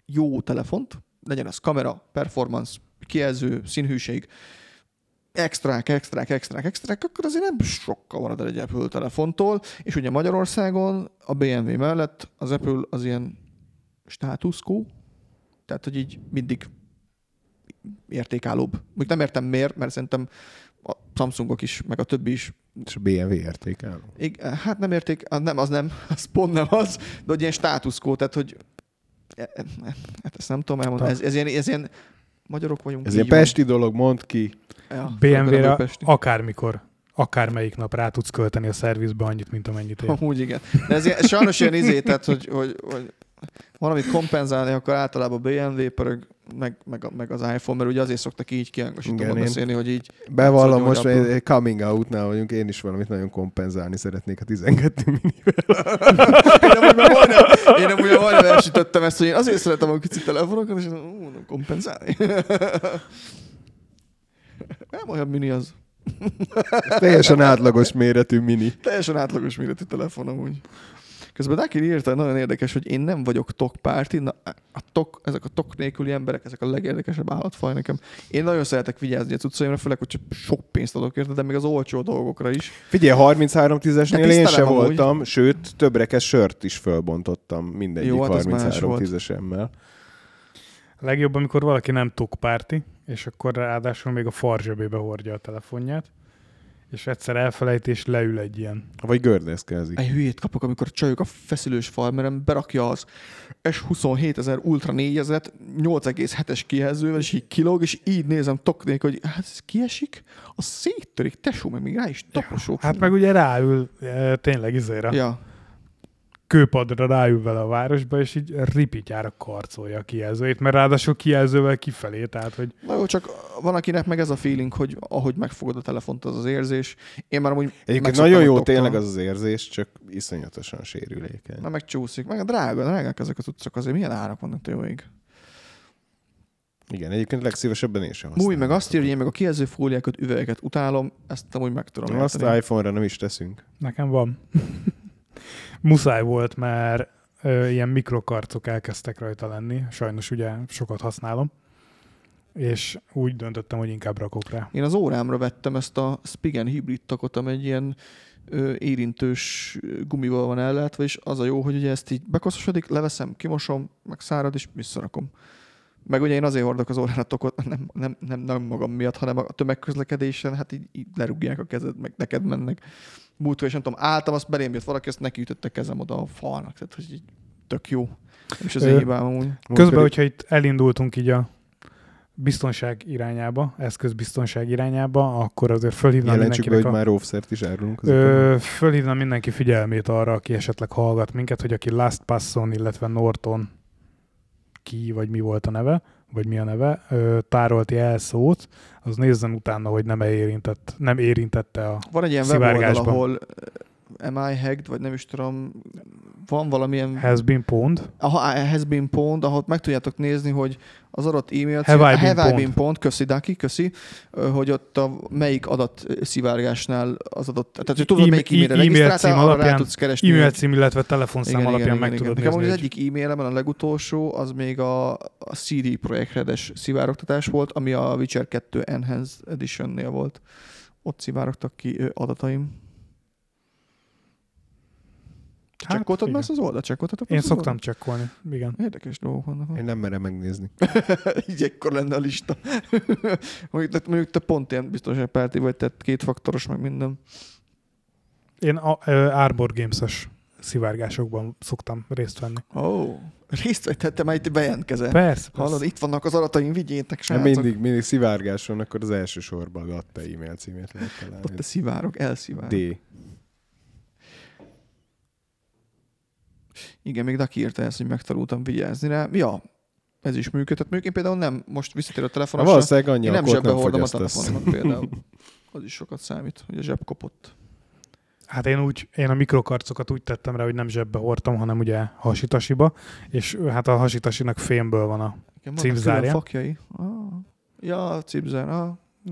jó telefont, legyen az kamera, performance, kijelző, színhűség, extrák, extrák, extrák, extrák, akkor azért nem sokkal marad egy Apple telefontól, és ugye Magyarországon a BMW mellett az Apple az ilyen status quo, tehát hogy így mindig értékállóbb. Még nem értem miért, mert szerintem a Samsungok is, meg a többi is És a BMW értékelő. Ig- hát nem érték, nem, az nem, az pont nem az, de hogy ilyen státuszkó, tehát hogy e- e- hát ezt nem tudom elmondani, ez, ez, ilyen, ez ilyen magyarok vagyunk. Ez ilyen van. pesti dolog, mondd ki. Ja, BMW-re akármikor, akármelyik nap rá tudsz költeni a szervizbe annyit, mint amennyit ér. Amúgy igen. De ez ilyen, sajnos ilyen izé, tehát hogy, hogy, hogy valamit kompenzálni, akkor általában BMW pörög, meg, meg, meg az iPhone, mert ugye azért szoktak így én- beszélni, hogy így Bevallom, most hogy egy coming out-nál vagyunk, én is valamit nagyon kompenzálni szeretnék a 12 minivel. én amúgy már majdnem, már elsütöttem ezt, hogy én azért szeretem a kicsi telefonokat, és ú, nem kompenzálni. Nem olyan mini az. Teljesen átlagos méretű mini. Teljesen átlagos méretű telefon amúgy. Közben Daki írta, nagyon érdekes, hogy én nem vagyok tok párti, na, a tok, ezek a tok nélküli emberek, ezek a legérdekesebb állatfaj nekem. Én nagyon szeretek vigyázni a cuccaimra, főleg, hogy csak sok pénzt adok érte, de még az olcsó dolgokra is. Figyelj, 33 10-esnél De én tisztelem se amúgy. voltam, sőt, több rekesz sört is fölbontottam mindegyik Jó, hát az más 33 volt. 10-esemmel. A legjobb, amikor valaki nem tukpárti, és akkor ráadásul még a farzsebébe hordja a telefonját, és egyszer elfelejt, és leül egy ilyen. Vagy gördeszkezik. Egy hülyét kapok, amikor a csajok a feszülős farmerem berakja az S27 ezer Ultra 4000-et 8,7-es kijelzővel, és így kilóg, és így nézem tok nélkül, hogy hát ez kiesik, az széttörik, tesó, meg még rá is taposok. Hát meg ugye ráül e, tényleg izére, ja. Kőpadra ráül vele a városba, és így ripityára karcolja a kijelzőjét, mert ráadásul kijelzővel kifelé, tehát hogy na jó, csak van akinek meg ez a feeling, hogy ahogy megfogod a telefont, az az érzés. Én már amúgy Egyébként nagyon a jó tényleg az az érzés, csak iszonyatosan sérülékeny. Na megcsúszik, meg a drága, drágák ezek a cuccok azért, milyen árak vannak te jó ég. Igen, egyébként legszívesebben én sem Múj meg azt írja, hogy én meg a kijelző fóliákat, üvegeket utálom, ezt amúgy meg tudom Azt érteni. iPhone-ra nem is teszünk. nekem van. Muszáj volt, mert ö, ilyen mikrokarcok elkezdtek rajta lenni, sajnos ugye sokat használom, és úgy döntöttem, hogy inkább rakok rá. Én az órámra vettem ezt a Spigen hibrid takot, ami egy ilyen ö, érintős gumival van ellátva, és az a jó, hogy ugye ezt így bekoszosodik, leveszem, kimosom, meg szárad, és visszarakom. Meg ugye én azért hordok az órára tokot, nem, nem, nem, nem magam miatt, hanem a tömegközlekedésen, hát így, így lerúgják a kezed, meg neked mennek. Múltkor is nem tudom, álltam, azt belém jött valaki, azt nekiütötte a kezem oda a falnak, tehát hogy így tök jó. És az én hibám amúgy. Közben, pedig- hogyha itt elindultunk így a biztonság irányába, eszközbiztonság irányába, akkor azért fölhívnám Jelentsük be, hogy mindenkinek a... már óvszert is árulunk. Ö, fölhívnám mindenki figyelmét arra, aki esetleg hallgat minket, hogy aki LastPasson, illetve Norton ki, vagy mi volt a neve, vagy mi a neve, tárolt jelszót, az nézzen utána, hogy nem érintett, nem érintette a... Van egy ilyen weboldal, ahol am I hacked, vagy nem is tudom, van valamilyen Has been pwned. Aha, has been pwned, ahol meg tudjátok nézni, hogy az adott e-mail Have I been have I pwned? been pwned, köszi Daki, köszi, hogy ott a melyik adat szivárgásnál az adott, tehát hogy tudod, E- melyik e-mailre e-mail regisztráltál, arra rá alapján- tudsz keresni. E-mail cím, illetve telefonszám Igen, alapján igen, meg igen, tudod igen. Nekem nézni. az egyik e-mailemben a legutolsó, az még a, a CD Projekt Redes szivárogtatás volt, ami a Witcher 2 Enhanced Edition-nél volt. Ott szivárogtak ki adataim. Hát, Csekkoltad igen. már ezt az oldalt? Csekkoltatok Én szoktam oldalt? csekkolni, igen. Érdekes dolgok vannak. Én nem merem megnézni. Így ekkor lenne a lista. mondjuk, te, mondjuk te pont ilyen biztonságpárti vagy, tehát kétfaktoros meg minden. Én a, ö, Arbor Games-es szivárgásokban szoktam részt venni. Ó, oh, részt vettem, te már itt bejelentkezel. Persze, Hallod, persze. itt vannak az adataim, vigyétek, srácok. mindig, mindig szivárgáson, akkor az első sorban adta e-mail címét lehet találni. Ott te szivárok, elszivárok. D. Igen, még Daki írta ezt, hogy megtanultam vigyázni rá. Ja, ez is működhet. Mondjuk én például nem, most visszatér a Ha telefonosra, valószínűleg annyi én nem zsebbe hordom a telefonomat például. Az is sokat számít, hogy a zseb kopott. Hát én úgy, én a mikrokarcokat úgy tettem rá, hogy nem zsebbe hordtam, hanem ugye hasitasiba, és hát a hasitasinak fémből van a, Igen, külön fakjai. Ah. Ja, cipzár. Ah.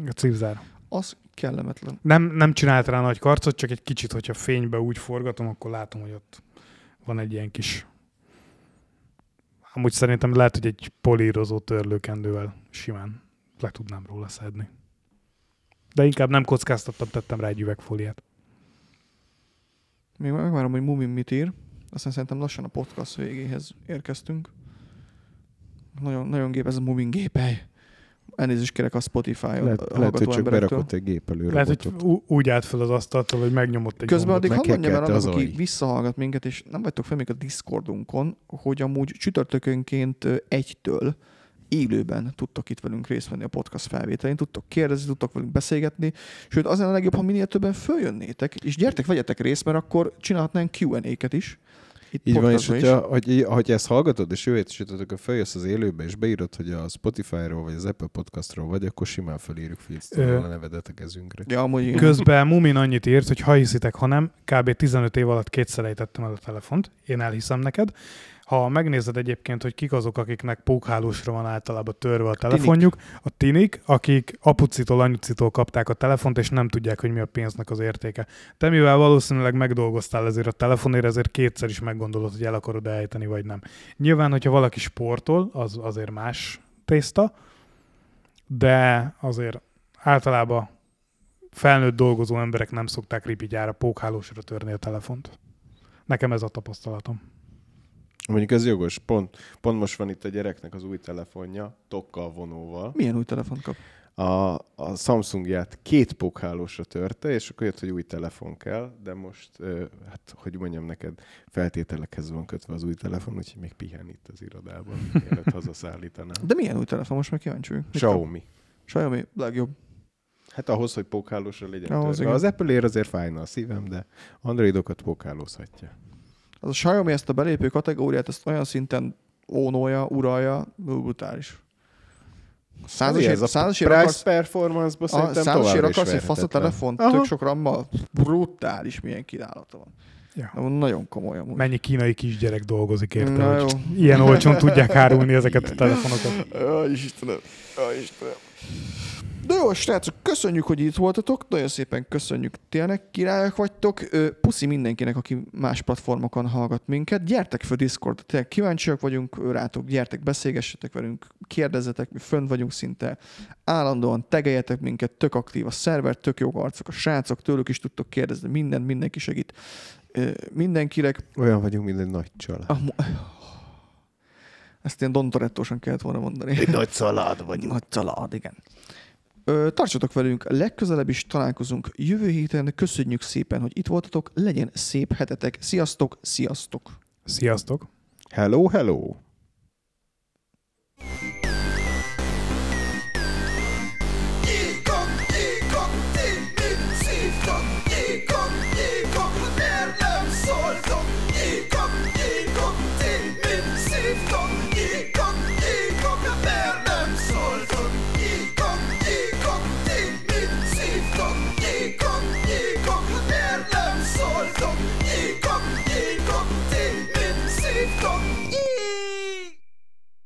a cipzár. Az kellemetlen. Nem, nem csinált rá nagy karcot, csak egy kicsit, hogyha fénybe úgy forgatom, akkor látom, hogy ott van egy ilyen kis... Amúgy szerintem lehet, hogy egy polírozó törlőkendővel simán le tudnám róla szedni. De inkább nem kockáztattam, tettem rá egy üvegfóliát. Még megvárom, hogy Mumin mit ír. Aztán szerintem lassan a podcast végéhez érkeztünk. Nagyon, nagyon gép ez a Mumin gépely. Elnézést kérek a Spotify Lehet, lehet, hogy csak emberektől. berakott egy gép elő Lehet, hogy úgy állt fel az asztaltól, hogy megnyomott egy Közben gombot. addig hadd mondjam el annak, aki visszahallgat minket, és nem vagytok fel még a Discordunkon, hogy amúgy csütörtökönként egytől élőben tudtok itt velünk részt venni a podcast felvételén, tudtok kérdezni, tudtok velünk beszélgetni, sőt az a legjobb, ha minél többen följönnétek, és gyertek, vegyetek részt, mert akkor csinálhatnánk Q&A-ket is. Itt Így van, és hogyha, hogy, hogy ezt hallgatod, és jövő akkor feljössz az élőbe, és beírod, hogy a Spotify-ról vagy az Apple Podcastról vagy, akkor simán felírjuk Ö. Filctől a nevedet a kezünkre. Ja, amúgy. Közben Mumin annyit írt, hogy ha hiszitek, ha nem, kb. 15 év alatt kétszer ejtettem el a telefont. Én elhiszem neked. Ha megnézed egyébként, hogy kik azok, akiknek pókhálósra van általában törve a telefonjuk, a tinik, akik apucitól, anyucitól kapták a telefont, és nem tudják, hogy mi a pénznek az értéke. Te mivel valószínűleg megdolgoztál ezért a telefonért, ezért kétszer is meggondolod, hogy el akarod ejteni, vagy nem. Nyilván, hogyha valaki sportol, az azért más tészta, de azért általában felnőtt dolgozó emberek nem szokták ripigyára pókhálósra törni a telefont. Nekem ez a tapasztalatom. Mondjuk ez jogos, pont, pont most van itt a gyereknek az új telefonja, tokkal vonóval. Milyen új telefont kap? A, a Samsungját két pókhálósra törte, és akkor jött, hogy új telefon kell, de most, hát hogy mondjam neked, feltételekhez van kötve az új telefon, úgyhogy még pihen itt az irodában, mielőtt hazaszállítanám. De milyen új telefon? Most meg kíváncsi? Xiaomi. Xiaomi, legjobb. Hát ahhoz, hogy pókhálósra legyen Ahhoz. Az Apple ér azért fájna a szívem, de Androidokat pókhálózhatja. Az a Xiaomi ezt a belépő kategóriát, ezt olyan szinten ónolja, uralja, brutális. Százasért, ez a százasért price akarsz, performance-ba a szerintem százasért akarsz egy fasz a telefont, Aha. tök sok rammal, brutális milyen kínálata van. Ja. Nagyon komoly amúgy. Mennyi kínai kisgyerek dolgozik érte, Na hogy jó. ilyen olcsón tudják árulni ezeket a telefonokat. Jaj, Istenem. Jaj, Istenem. De jó, srácok, köszönjük, hogy itt voltatok, nagyon szépen köszönjük, tényleg királyok vagytok. Puszi mindenkinek, aki más platformokon hallgat minket. Gyertek fel Discord, tényleg kíváncsiak vagyunk rátok, gyertek, beszélgessetek velünk, kérdezzetek, mi fönn vagyunk szinte, állandóan tegeljetek minket, tök aktív a szerver, tök jó arcok a srácok, tőlük is tudtok kérdezni, minden, mindenki segít. Mindenkinek Olyan vagyunk, mint egy nagy család. Mo- ezt ilyen Don Torettósan kellett volna mondani. Egy nagy család vagyunk. Nagy család, igen. Tartsatok velünk, legközelebb is találkozunk jövő héten. Köszönjük szépen, hogy itt voltatok, legyen szép hetetek. Sziasztok, sziasztok! Sziasztok! Hello, hello!